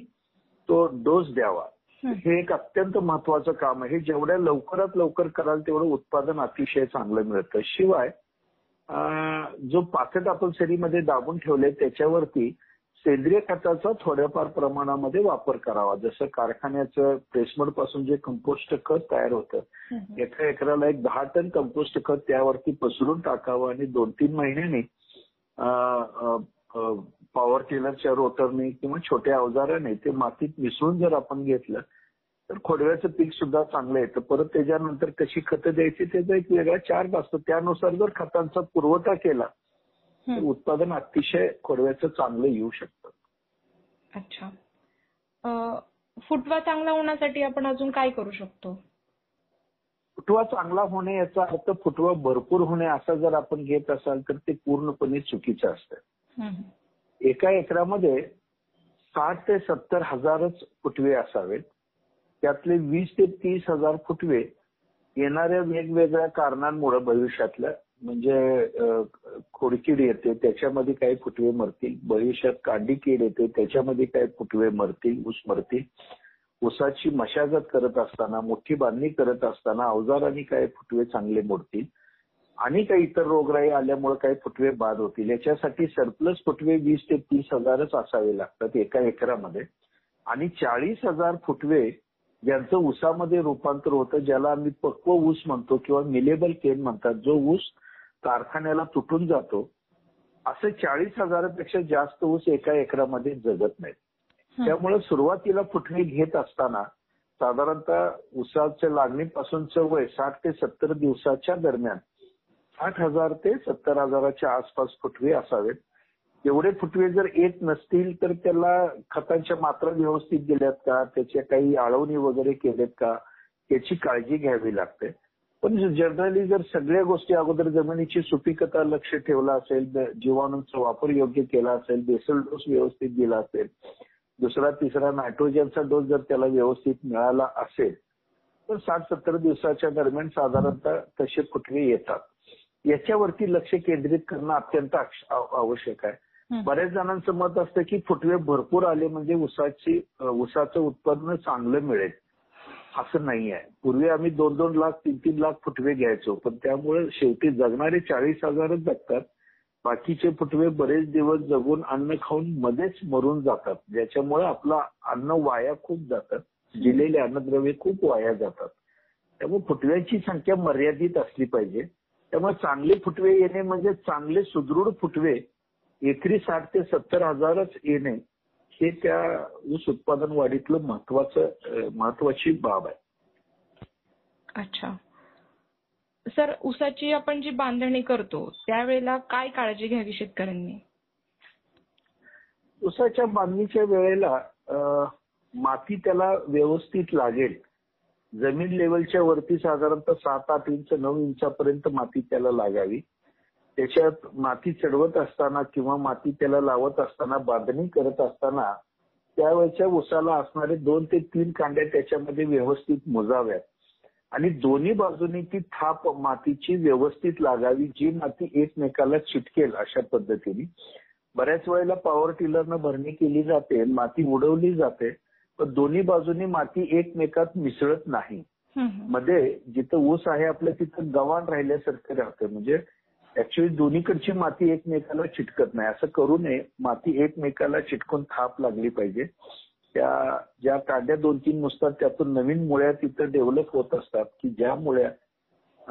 तो डोस द्यावा हं. एक अत्यंत महत्वाचं काम आहे हे जेवढ्या लवकरात लवकर कराल तेवढं उत्पादन अतिशय चांगलं मिळतं शिवाय जो पाकट आपण सरीमध्ये दाबून ठेवले त्याच्यावरती सेंद्रिय खताचा थोड्याफार प्रमाणामध्ये वापर करावा जसं कारखान्याचं प्रेसमडपासून जे कंपोस्ट खत तयार होतं. एका एकराला एक दहा टन कंपोस्ट खत त्यावरती पसरून टाकावं आणि दोन तीन महिन्यांनी पॉवर टिलरच्या रोटरने किंवा छोट्या अवजाराने ते मातीत मिसळून जर आपण घेतलं तर खोडव्याचं पीक सुद्धा चांगलं येतं. परत त्याच्यानंतर कशी खतं द्यायची त्याचा एक वेगळा चार्ट असतो. त्यानुसार जर खतांचा पुरवठा केला तर. उत्पादन अतिशय खोडव्याचं चांगलं येऊ शकतं. अच्छा. फुटवा चांगला होण्यासाठी आपण अजून काय करू शकतो? फुटवा चांगला होणे याचा अर्थ फुटवा भरपूर होणे असा जर आपण घेत असाल तर ते पूर्णपणे चुकीचं असतं. एका एकरामध्ये साठ ते सत्तर हजारच फुटवे असावेत. त्यातले वीस ते तीस हजार फुटवे येणाऱ्या वेगवेगळ्या कारणांमुळे भविष्यातल्या म्हणजे खोडकीड येते त्याच्यामध्ये काही फुटवे मरतील. भविष्यात कांडी कीड येते त्याच्यामध्ये काही फुटवे मरतील ऊस मरतील. ऊसाची मशागत करत असताना मोठी बांधणी करत असताना अवजारांनी काही फुटवे चांगले मोडतील. आणि काही इतर रोगराई आल्यामुळे काही फुटवे बाद होतील. याच्यासाठी सरप्लस फुटवे वीस ते तीस हजारच असावे लागतात एका एकरामध्ये. आणि चाळीस हजार फुटवे ज्यांचं ऊसामध्ये रूपांतर होतं ज्याला आम्ही पक्व ऊस म्हणतो किंवा मिलेबल केन म्हणतात जो ऊस कारखान्याला तुटून जातो असे चाळीस हजारापेक्षा जास्त ऊस एका एकरामध्ये जगत नाहीत. हं. त्यामुळे सुरुवातीला फुटवे घेत असताना साधारणतः ऊसाच्या लागणीपासूनचं वय साठ ते सत्तर दिवसाच्या दरम्यान साठ हजार ते सत्तर हजाराच्या आसपास फुटवे असावेत. एवढे फुटवे जर येत नसतील तर त्याला खतांच्या मात्रा व्यवस्थित दिल्यात का? त्याच्या काही आळवणी वगैरे केल्यात का? त्याची काळजी घ्यावी लागते. पण जनरली जर सगळ्या गोष्टी अगोदर जमिनीची सुपीकता लक्ष ठेवला असेल जीवाणूंचा वापर योग्य केला असेल बेसल डोस व्यवस्थित दिला असेल दुसरा तिसरा नायट्रोजनचा डोस जर त्याला व्यवस्थित मिळाला असेल तर साठ सत्तर दिवसाच्या दरम्यान साधारणतः तसे फुटवे येतात. याच्यावरती लक्ष केंद्रित करणं अत्यंत आवश्यक आहे. बऱ्याच जणांचं मत असतं की फुटवे भरपूर आले म्हणजे ऊसाची अ, ऊसाचं उत्पन्न चांगलं मिळेल. असं नाही आहे. पूर्वी आम्ही दोन दोन लाख तीन तीन लाख फुटवे घ्यायचो. पण त्यामुळे शेवटी जगणारे चाळीस हजारच जगतात. बाकीचे फुटवे बरेच दिवस जगून अन्न खाऊन मध्येच मरून जातात. ज्याच्यामुळे आपलं अन्न वाया खूप जातं. दिलेले अन्नद्रव्य खूप वाया जातात. त्यामुळे फुटव्यांची संख्या मर्यादित असली पाहिजे. त्यामुळे चांगले फुटवे येणे म्हणजे चांगले सुदृढ फुटवे एकरी साठ ते सत्तर हजारच येणे हे त्या ऊस उत्पादन वाढीतलं महत्वाचं महत्वाची बाब आहे. अच्छा. सर ऊसाची आपण जी बांधणी करतो त्यावेळेला काय काळजी घ्यावी शेतकऱ्यांनी? ऊसाच्या बांधणीच्या वेळेला माती त्याला व्यवस्थित लागेल. जमीन लेवलच्या वरती साधारणतः सात आठ इंच नऊ इंचापर्यंत माती त्याला लागावी. त्याच्यात माती चढवत असताना किंवा माती त्याला लावत असताना बांधणी करत असताना त्यावेळेच्या उसाला असणारे दोन ते तीन कांड्या त्याच्यामध्ये व्यवस्थित मोजाव्यात. आणि दोन्ही बाजूनी ती थाप मातीची व्यवस्थित लागावी जी माती एकमेकाला चिटकेल अशा पद्धतीने. बऱ्याच वेळेला पॉवर टिलरनं भरणी केली जाते माती उडवली जाते. दोन्ही बाजूनी माती एकमेकात मिसळत नाही. मध्ये जिथं ऊस आहे आपलं तिथं गव्हाण राहिल्यासारखं राहतं. म्हणजे ऍक्च्युली दोन्हीकडची माती एकमेकाला चिटकत नाही. असं करू नये. माती एकमेकाला चिटकून थाप लागली पाहिजे. त्या ज्या कांड्या दोन तीन नुसतात त्यातून नवीन मुळ्या तिथं डेव्हलप होत असतात की ज्या मुळ्या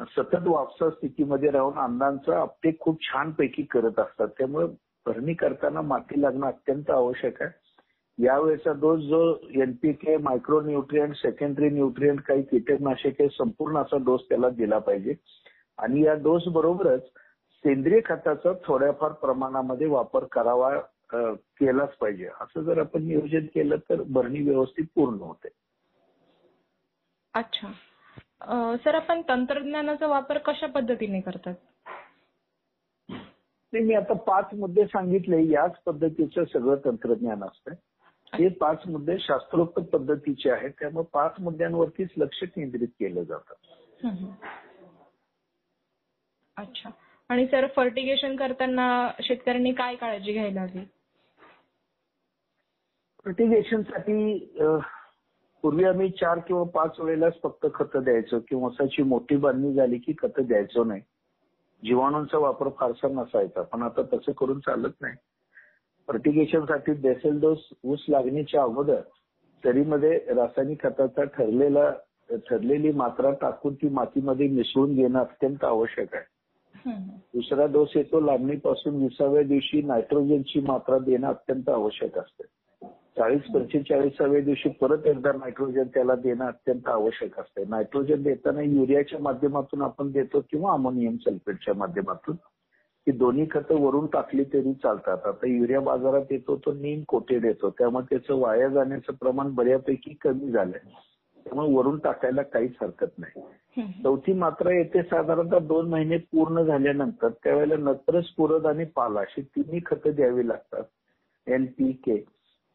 सतत वापसा स्थितीमध्ये राहून अन्नांचा अपटेक खूप छानपैकी करत असतात. त्यामुळे भरणी करताना माती लागणं अत्यंत आवश्यक आहे. यावेळेचा डोस जो NPK micro nutrient secondary nutrient काही कीटकनाशके संपूर्ण असा डोस त्याला दिला पाहिजे. आणि या डोस बरोबरच सेंद्रिय खताचा थोड्याफार प्रमाणामध्ये वापर करावा केलाच पाहिजे. असं जर आपण नियोजन केलं तर भरणी व्यवस्थित पूर्ण होते. अच्छा. सर आपण तंत्रज्ञानाचा वापर कशा पद्धतीने करतात? मी आता पाच मुद्दे सांगितले. याच पद्धतीचं सगळं तंत्रज्ञान असतं हे पाच मुद्दे शास्त्रोक्त पद्धतीचे आहेत. त्यामुळे पाच मुद्द्यांवरतीच लक्ष केंद्रित केलं जातं. अच्छा. आणि सर फर्टिगेशन करताना शेतकऱ्यांनी काय काळजी घ्यायला हवी? फर्टिगेशनसाठी पूर्वी आम्ही चार किंवा पाच वेळेलाच फक्त खतं द्यायचो किंवा ऊसाची मोठी बांधणी झाली की खतं द्यायचो नाही. जीवाणूंचा वापर फारसा नसायचा पण आता तसं करून चालत नाही. फर्टिगेशनसाठी बेसल डोस ऊस लागणीच्या अगोदर सरीमध्ये रासायनिक खताचा ठरलेला ठरलेली मात्रा टाकून ती मातीमध्ये मिसळून घेणं अत्यंत आवश्यक आहे. दुसरा डोस येतो लागणीपासून विसाव्या दिवशी नायट्रोजनची मात्रा देणं अत्यंत आवश्यक असते. चाळीस पंचेचाळीसाव्या दिवशी परत एकदा नायट्रोजन त्याला देणं अत्यंत आवश्यक असते. नायट्रोजन देताना युरियाच्या माध्यमातून आपण देतो किंवा अमोनियम सल्फेटच्या माध्यमातून. ही दोन्ही खतं वरून टाकली तरी चालतात. आता युरिया बाजारात येतो तो नीम कोटेड येतो त्यामुळे त्याचं वाया जाण्याचं प्रमाण बऱ्यापैकी कमी झालंय. त्यामुळे वरून टाकायला काहीच हरकत नाही. चौथी मात्रा येते साधारणतः दोन महिने पूर्ण झाल्यानंतर त्यावेळेला नत्र स्फुरद आणि पाला अशी तिन्ही खतं द्यावी लागतात. एनपीके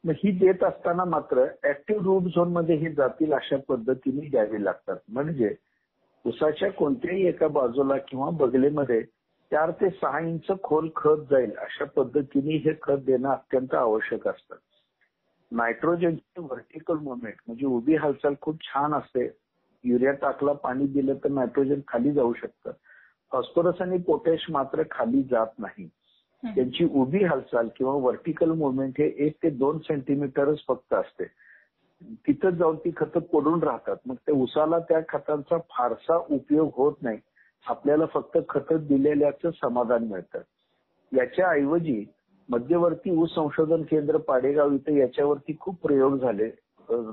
मग ही देत असताना मात्र ऍक्टिव्ह रूट झोनमध्ये ही जातील अशा पद्धतीने द्यावी लागतात. म्हणजे उसाच्या कोणत्याही एका बाजूला किंवा बगलेमध्ये चार ते सहा इंच खोल खत जाईल अशा पद्धतीने हे खत देणं अत्यंत आवश्यक असतं. नायट्रोजनची व्हर्टिकल मुवमेंट म्हणजे उभी हालचाल खूप छान असते. युरिया टाकला पाणी दिलं तर नायट्रोजन खाली जाऊ शकतं. फॉस्फरस आणि पोटॅश मात्र खाली जात नाही. त्यांची उभी हालचाल किंवा व्हर्टिकल मुवमेंट हे एक ते दोन सेंटीमीटरच फक्त असते. तिथं जाऊन ती खतं पडून राहतात. मग त्या उसाला त्या खतांचा फारसा उपयोग होत नाही. आपल्याला फक्त खतं दिलेल्याचं समाधान मिळतं. याच्या ऐवजी मध्यवर्ती ऊस संशोधन केंद्र पाडेगाव इथं याच्यावरती खूप प्रयोग झाले.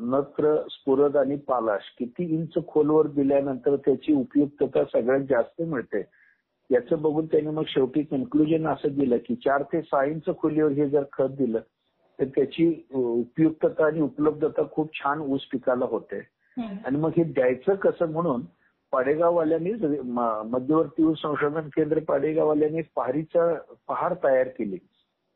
नत्र स्फुरद आणि पालाश किती इंच खोलवर दिल्यानंतर त्याची उपयुक्तता सगळ्यात जास्त मिळते. याचं बघून त्यांनी मग शेवटी कन्क्लुजन असं दिलं की चार ते सहा इंच खोलीवर हे जर खत दिलं तर त्याची उपयुक्तता आणि उपलब्धता खूप छान ऊस पिकाला होते. आणि मग हे द्यायचं कसं म्हणून पाडेगाववाल्यांनी मध्यवर्ती संशोधन केंद्र पाडेगाववाल्यांनी पहारीचा पहार तयार केली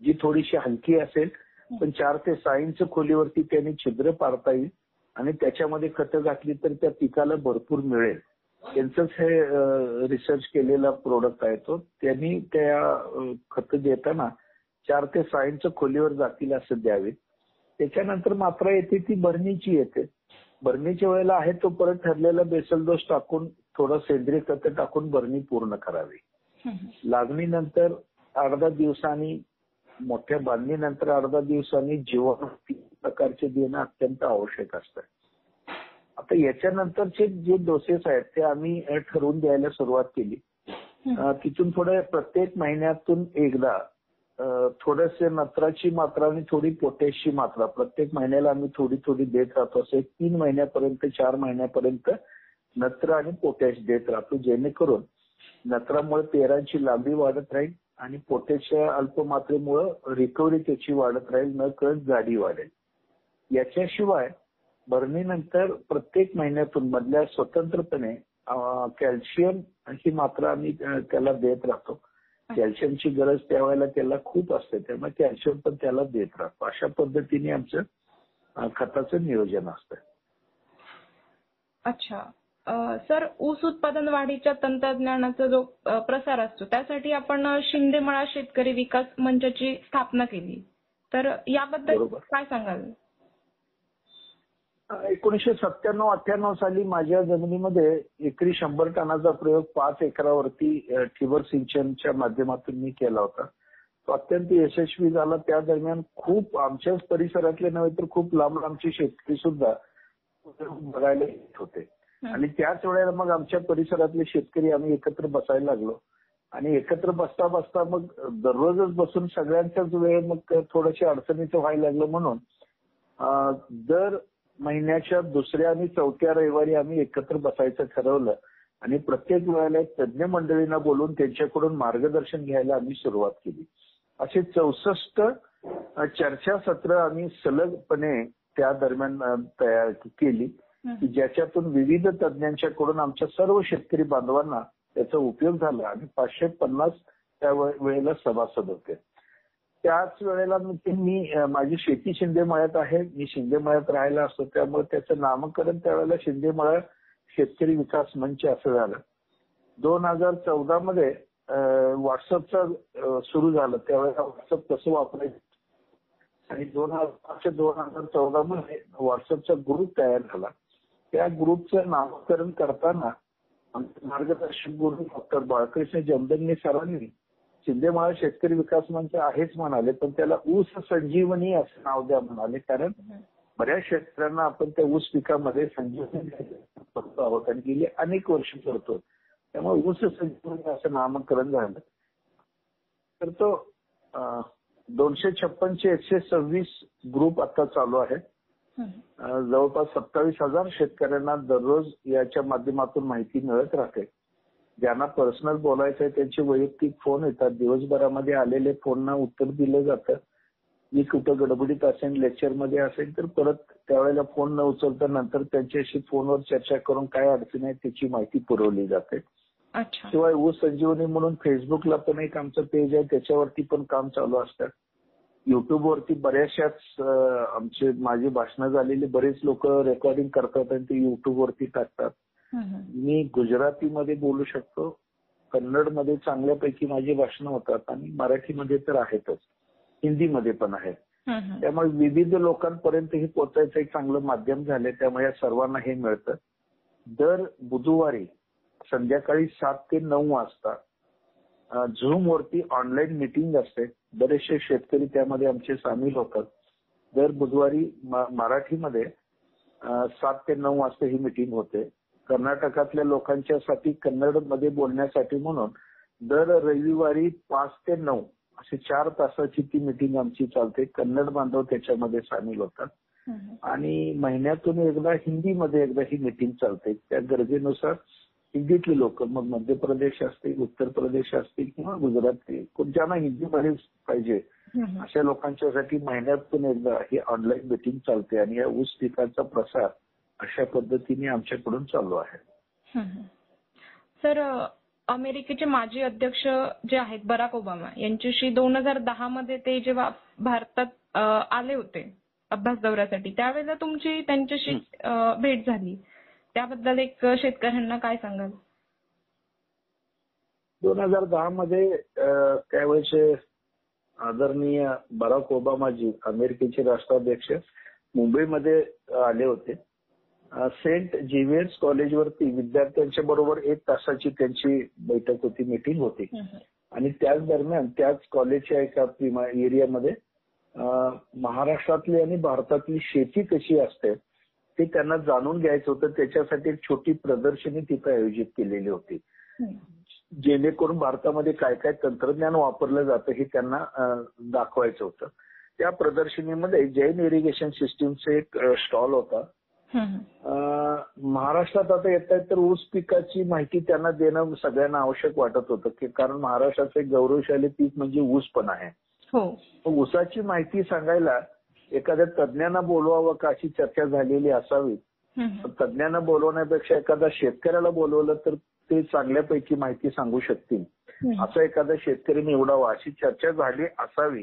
जी थोडीशी हलकी असेल पण चार ते सहा इंच खोलीवरती त्यांनी छिद्र पाडता येईल आणि त्याच्यामध्ये खतं घातली तर त्या पिकाला भरपूर मिळेल. त्यांचंच हे रिसर्च केलेला प्रोडक्ट आहे तो. त्यांनी त्या खत देताना चार ते सहा इंच खोलीवर जातील असं द्यावे त्याच्यानंतर मात्रा येते ती भरणीची येते. भरणीच्या वेळेला आहे तो परत ठरलेला बेसल डोस टाकून थोडं सेंद्रिय खत टाकून भरणी पूर्ण करावी. लागणीनंतर अर्धा दिवसांनी मोठ्या बांधणीनंतर अर्धा दिवसांनी जीवन प्रकारचे देणं अत्यंत आवश्यक असतं आता याच्यानंतरचे जे डोसेस आहेत ते आम्ही ठरवून द्यायला सुरुवात केली. तिथून थोडं प्रत्येक महिन्यातून एकदा थोडस नत्राची मात्रा आणि थोडी पोटॅशची मात्रा. प्रत्येक महिन्याला आम्ही थोडी थोडी देत राहतो. असं एक तीन महिन्यापर्यंत चार महिन्यापर्यंत नत्र आणि पोटॅश देत राहतो जेणेकरून नत्रामुळे पेरांची लांबी वाढत राहील आणि पोटॅशच्या अल्पमात्रेमुळे रिकव्हरी त्याची वाढत राहील न कळत जाडी वाढेल. याच्याशिवाय भरणीनंतर प्रत्येक महिन्यातून मधल्या स्वतंत्रपणे कॅल्शियम ही मात्रा आम्ही त्याला देत राहतो. कॅल्शियमची गरज त्यावेळेला त्याला खूप असते त्यामुळे कॅल्शियम पण त्याला देत राहतो. अशा पद्धतीने आमचं खताचं नियोजन असतं. अच्छा. सर ऊस उत्पादन वाढीच्या तंत्रज्ञानाचा जो प्रसार असतो त्यासाठी आपण शिंदेमळा शेतकरी विकास मंचाची स्थापना केली. तर याबद्दल. काय सांगाल? एकोणीशे सत्त्याण्णव अठ्ठ्याण्णव साली माझ्या जमिनीमध्ये एकरी शंभर टनाचा प्रयोग पाच एकरावरती ठिबक सिंचनच्या माध्यमातून मी केला होता. तो अत्यंत यशस्वी झाला. त्या दरम्यान खूप आमच्याच परिसरातले नव्हे तर खूप लांब लांबचे शेतकरी सुद्धा बघायला येत होते. आणि त्याच वेळेला मग आमच्या परिसरातले शेतकरी आम्ही एकत्र बसायला लागलो. आणि एकत्र बसता बसता मग दररोजच बसून सगळ्यांचाच वेळ मग थोडंशे अडचणीचं व्हायला लागलं म्हणून अं, दर महिन्याच्या दुसऱ्या आणि चौथ्या रविवारी आम्ही एकत्र बसायचं ठरवलं. आणि प्रत्येक वेळेला एक तज्ज्ञ मंडळींना बोलून त्यांच्याकडून मार्गदर्शन घ्यायला आम्ही सुरुवात केली. असे चौसष्ट चर्चासत्र आम्ही सलगपणे त्या दरम्यान तयार केली. की ज्याच्यातून विविध तज्ज्ञांच्याकडून आमच्या सर्व शेतकरी बांधवांना त्याचा उपयोग झाला. आणि पाचशे पन्नास त्या वेळेला सभासद होते त्याच वेळेला मी माझी शेती शिंदेमळ्यात आहे. मी शिंदे मळ्यात राहायला असतो. त्यामुळे त्याचं नामकरण त्यावेळेला शिंदेमळा शेतकरी विकास मंच असं झालं. दोन हजार चौदा मध्ये व्हॉट्सअपचं सुरू झालं. त्यावेळेला व्हॉट्सअप कसं वापरायचं? आणि दोन हजार दोन हजार चौदा मध्ये व्हॉट्सअपचा ग्रुप तयार झाला. त्या ग्रुपचं नामकरण करताना आमचे मार्गदर्शक गुरु डॉक्टर बाळकृष्ण जमदंगे सरांनी शिंदेमाळा शेतकरी विकास मंच आहेच म्हणाले पण त्याला ऊस संजीवनी असं नाव द्या म्हणाले कारण बऱ्याच शेतकऱ्यांना आपण त्या ऊस पिकामध्ये संजीवनी करतो आहोत आणि गेली अनेक वर्ष करतो त्यामुळे ऊस संजीवनी असं नामकरण झालं. तर तो दोनशे छप्पनचे एकशे सव्वीस ग्रुप आता चालू आहे. जवळपास सत्तावीस हजार शेतकऱ्यांना दररोज याच्या माध्यमातून माहिती मिळत राहते. ज्यांना पर्सनल बोलायचं आहे त्यांचे वैयक्तिक फोन येतात. दिवसभरामध्ये आलेले फोनना उत्तर दिलं जातं. मी कुठं गडबडीत असेल लेक्चरमध्ये असेल तर परत त्यावेळेला फोन न उचलता नंतर त्यांच्याशी फोनवर चर्चा करून काय अडचणी आहेत त्याची माहिती पुरवली जाते. शिवाय ऊस संजीवनी म्हणून फेसबुकला पण एक आमचं पेज आहे त्याच्यावरती पण काम चालू असतं. युट्यूबवरती बऱ्याचशाच आमचे माझी भाषणं झालेली बरेच लोक रेकॉर्डिंग करतात आणि ते युट्यूबवरती टाकतात. मी गुजरातीमध्ये बोलू शकतो कन्नडमध्ये चांगल्यापैकी माझी भाषणं होतात आणि मराठीमध्ये तर आहेतच हिंदीमध्ये पण आहेत. त्यामुळे विविध लोकांपर्यंत हे पोहोचायचं एक चांगलं माध्यम झालंय त्यामुळे या सर्वांना हे मिळतं. दर बुधवारी संध्याकाळी सात ते नऊ वाजता झूम वरती ऑनलाईन मिटिंग असते. बरेचसे शेतकरी त्यामध्ये आमचे सामील होतात. दर बुधवारी मराठीमध्ये सात ते नऊ वाजता ही मिटिंग होते. कर्नाटकातल्या लोकांच्यासाठी कन्नडमध्ये बोलण्यासाठी म्हणून दर रविवारी पाच ते नऊ असे चार तासाची ती मिटिंग आमची चालते. कन्नड बांधव त्याच्यामध्ये सामील होतात. आणि महिन्यातून एकदा हिंदीमध्ये एकदा ही मिटिंग चालते. त्या गरजेनुसार हिंदीतले लोक मग मध्य प्रदेश असतील उत्तर प्रदेश असतील किंवा गुजरातचे कोण ज्यांना हिंदीमध्ये पाहिजे अशा लोकांच्यासाठी महिन्यातून एकदा ही ऑनलाईन मिटिंग चालते. आणि या ऊस पिकाचा प्रसार अशा पद्धतीने आमच्याकडून चालू आहे. सर अमेरिकेचे माजी अध्यक्ष जे आहेत बराक ओबामा यांच्याशी दोन हजार दहा मध्ये ते जेव्हा भारतात आले होते अभ्यास दौऱ्यासाठी त्यावेळेला तुमची त्यांच्याशी भेट झाली. त्याबद्दल एक शेतकऱ्यांना काय सांगाल? दोन हजार दहा मध्ये त्यावेळेचे आदरणीय बराक ओबामाजी अमेरिकेचे राष्ट्राध्यक्ष मुंबईमध्ये आले होते. सेंट झेवियर्स कॉलेजवरती विद्यार्थ्यांच्या बरोबर एक तासाची त्यांची बैठक होती मीटिंग होती. आणि त्याच दरम्यान त्याच कॉलेजच्या एका एरियामध्ये महाराष्ट्रातली आणि भारतातली शेती कशी असते ते त्यांना जाणून घ्यायचं होतं. त्याच्यासाठी एक छोटी प्रदर्शनी तिथे आयोजित केलेली होती. जेणेकरून भारतामध्ये काय काय तंत्रज्ञान वापरलं जातं हे त्यांना दाखवायचं होतं. त्या प्रदर्शनीमध्ये जैन इरिगेशन सिस्टीमचे एक स्टॉल होता. महाराष्ट्रात आता येत आहेत तर ऊस पिकाची माहिती त्यांना देणं सगळ्यांना आवश्यक वाटत होतं की कारण महाराष्ट्राचं एक गौरवशाली पीक म्हणजे ऊस पण आहे. हो. ऊसाची माहिती सांगायला एखाद्या तज्ज्ञांना बोलवावं का अशी चर्चा झालेली असावी? तज्ज्ञांना बोलवण्यापेक्षा एखाद्या शेतकऱ्याला बोलवलं तर ते चांगल्यापैकी माहिती सांगू शकतील. असा एखादा शेतकरी निवडावा अशी चर्चा झाली असावी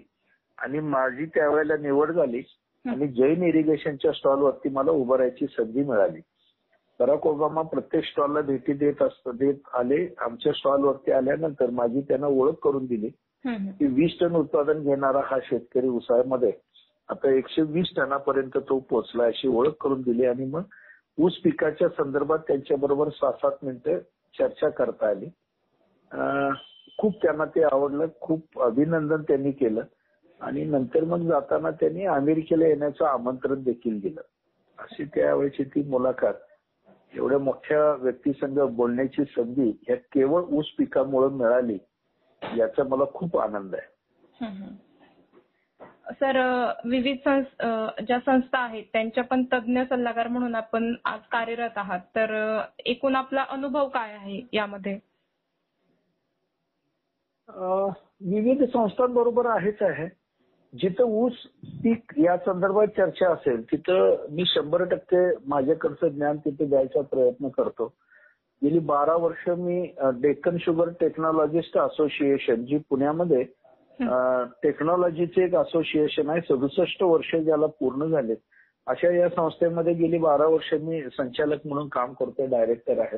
आणि माझी त्यावेळेला निवड झाली. आणि जैन इरिगेशनच्या स्टॉलवरती मला उभं राहायची संधी मिळाली. बराक ओबामा प्रत्येक स्टॉलला भेटी देत असत देत आले. आमच्या स्टॉलवरती आल्यानंतर माझी त्यांना ओळख करून दिली. की वीस टन उत्पादन घेणारा हा शेतकरी उसाळ्यामध्ये आता एकशे वीस टनापर्यंत तो पोहोचला अशी ओळख करून दिली आणि मग ऊस पिकाच्या संदर्भात त्यांच्याबरोबर सहा सात मिनिटं चर्चा करता आली. खूप त्यांना ते आवडलं. खूप अभिनंदन त्यांनी केलं. आणि नंतर मग जाताना त्यांनी अमेरिकेला येण्याचं आमंत्रण देखील दिलं. अशी त्यावेळेची ती मुलाखत. एवढ्या मोठ्या व्यक्तीसंग बोलण्याची संधी ह्या केवळ ऊस पिकामुळे मिळाली याचा मला खूप आनंद आहे. सर विविध ज्या संस्था आहेत त्यांच्या पण तज्ज्ञ सल्लागार म्हणून आपण आज कार्यरत आहात. तर एकूण आपला अनुभव काय आहे यामध्ये? अं, विविध संस्थांबरोबर आहेच आहे. जिथं ऊस पीक या संदर्भात चर्चा असेल तिथं मी शंभर टक्के माझ्याकडचं ज्ञान तिथे द्यायचा प्रयत्न करतो. गेली बारा वर्ष मी डेक्कन शुगर टेक्नॉलॉजिस्ट असोसिएशन जी पुण्यामध्ये टेक्नॉलॉजीचे एक असोसिएशन आहे सदुसष्ट वर्ष ज्याला पूर्ण झाले. अशा या संस्थेमध्ये गेली बारा वर्ष मी संचालक म्हणून काम करतोय डायरेक्टर आहे.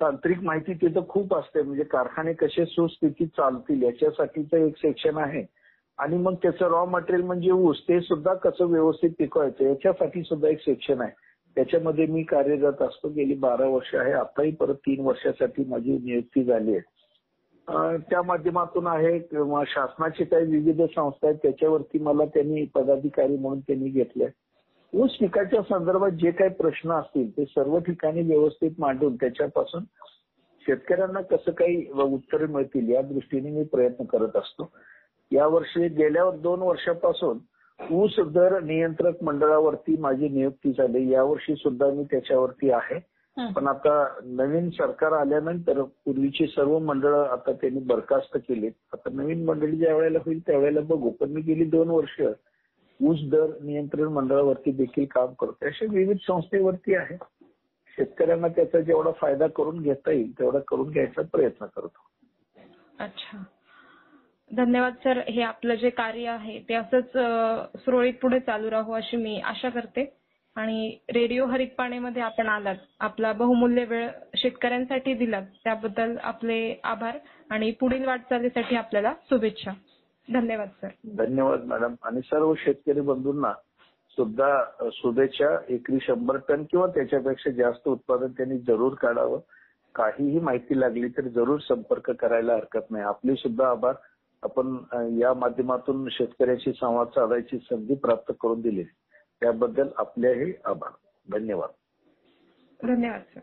तांत्रिक माहिती तिथं खूप असते म्हणजे कारखाने कसे सुस्थितीत चालतील याच्यासाठीचं एक सेक्शन आहे. आणि मग त्याचं रॉ मटेरियल म्हणजे ऊस ते सुद्धा कसं व्यवस्थित पिकवायचं याच्यासाठी सुद्धा एक सेक्शन आहे. त्याच्यामध्ये मी कार्यरत असतो गेली बारा वर्ष आहे. आताही परत तीन वर्षासाठी माझी नियुक्ती झाली आहे. त्या माध्यमातून आहे किंवा शासनाचे काही विविध संस्था आहेत त्याच्यावरती मला त्यांनी पदाधिकारी म्हणून त्यांनी घेतले ऊस पिकाच्या संदर्भात जे काही प्रश्न असतील ते सर्व ठिकाणी व्यवस्थित मांडून त्याच्यापासून शेतकऱ्यांना कसं काही उत्तरे मिळतील या दृष्टीने मी प्रयत्न करत असतो. यावर्षी गेल्या दोन वर्षापासून ऊस दर नियंत्रक मंडळावरती माझी नियुक्ती झाली. यावर्षी सुद्धा मी त्याच्यावरती आहे. पण आता नवीन सरकार आल्यानंतर पूर्वीची सर्व मंडळ आता त्यांनी बरखास्त केली आता नवीन मंडळी ज्या वेळेला होईल त्यावेळेला बघू. पण मी गेली दोन वर्ष ऊस दर नियंत्रण मंडळावरती देखील काम करतोय. अशा विविध संस्थेवरती आहे. शेतकऱ्यांना त्याचा जेवढा फायदा करून घेता येईल तेवढा करून घ्यायचा प्रयत्न करतो. अच्छा. धन्यवाद सर. हे आपलं जे कार्य आहे ते असंच सुरळीत पुढे चालू राहू अशी मी आशा करते. आणि रेडिओ हरितपाणेमध्ये आपण आलात आपला बहुमूल्य वेळ शेतकऱ्यांसाठी दिलात त्याबद्दल आपले आभार आणि पुढील वाटचालीसाठी आपल्याला शुभेच्छा. धन्यवाद सर. धन्यवाद मॅडम. आणि सर्व शेतकरी बंधूंना सुद्धा शुभेच्छा. एकरी शंभर टन किंवा त्याच्यापेक्षा जास्त उत्पादन त्यांनी जरूर काढावं. काहीही माहिती लागली तर जरूर संपर्क करायला हरकत नाही. आपले सुद्धा आभार. आपण या माध्यमातून शेतकऱ्याशी संवाद साधायची संधी प्राप्त करून दिली. त्याबद्दल आपलेही आभार. धन्यवाद. धन्यवाद सर.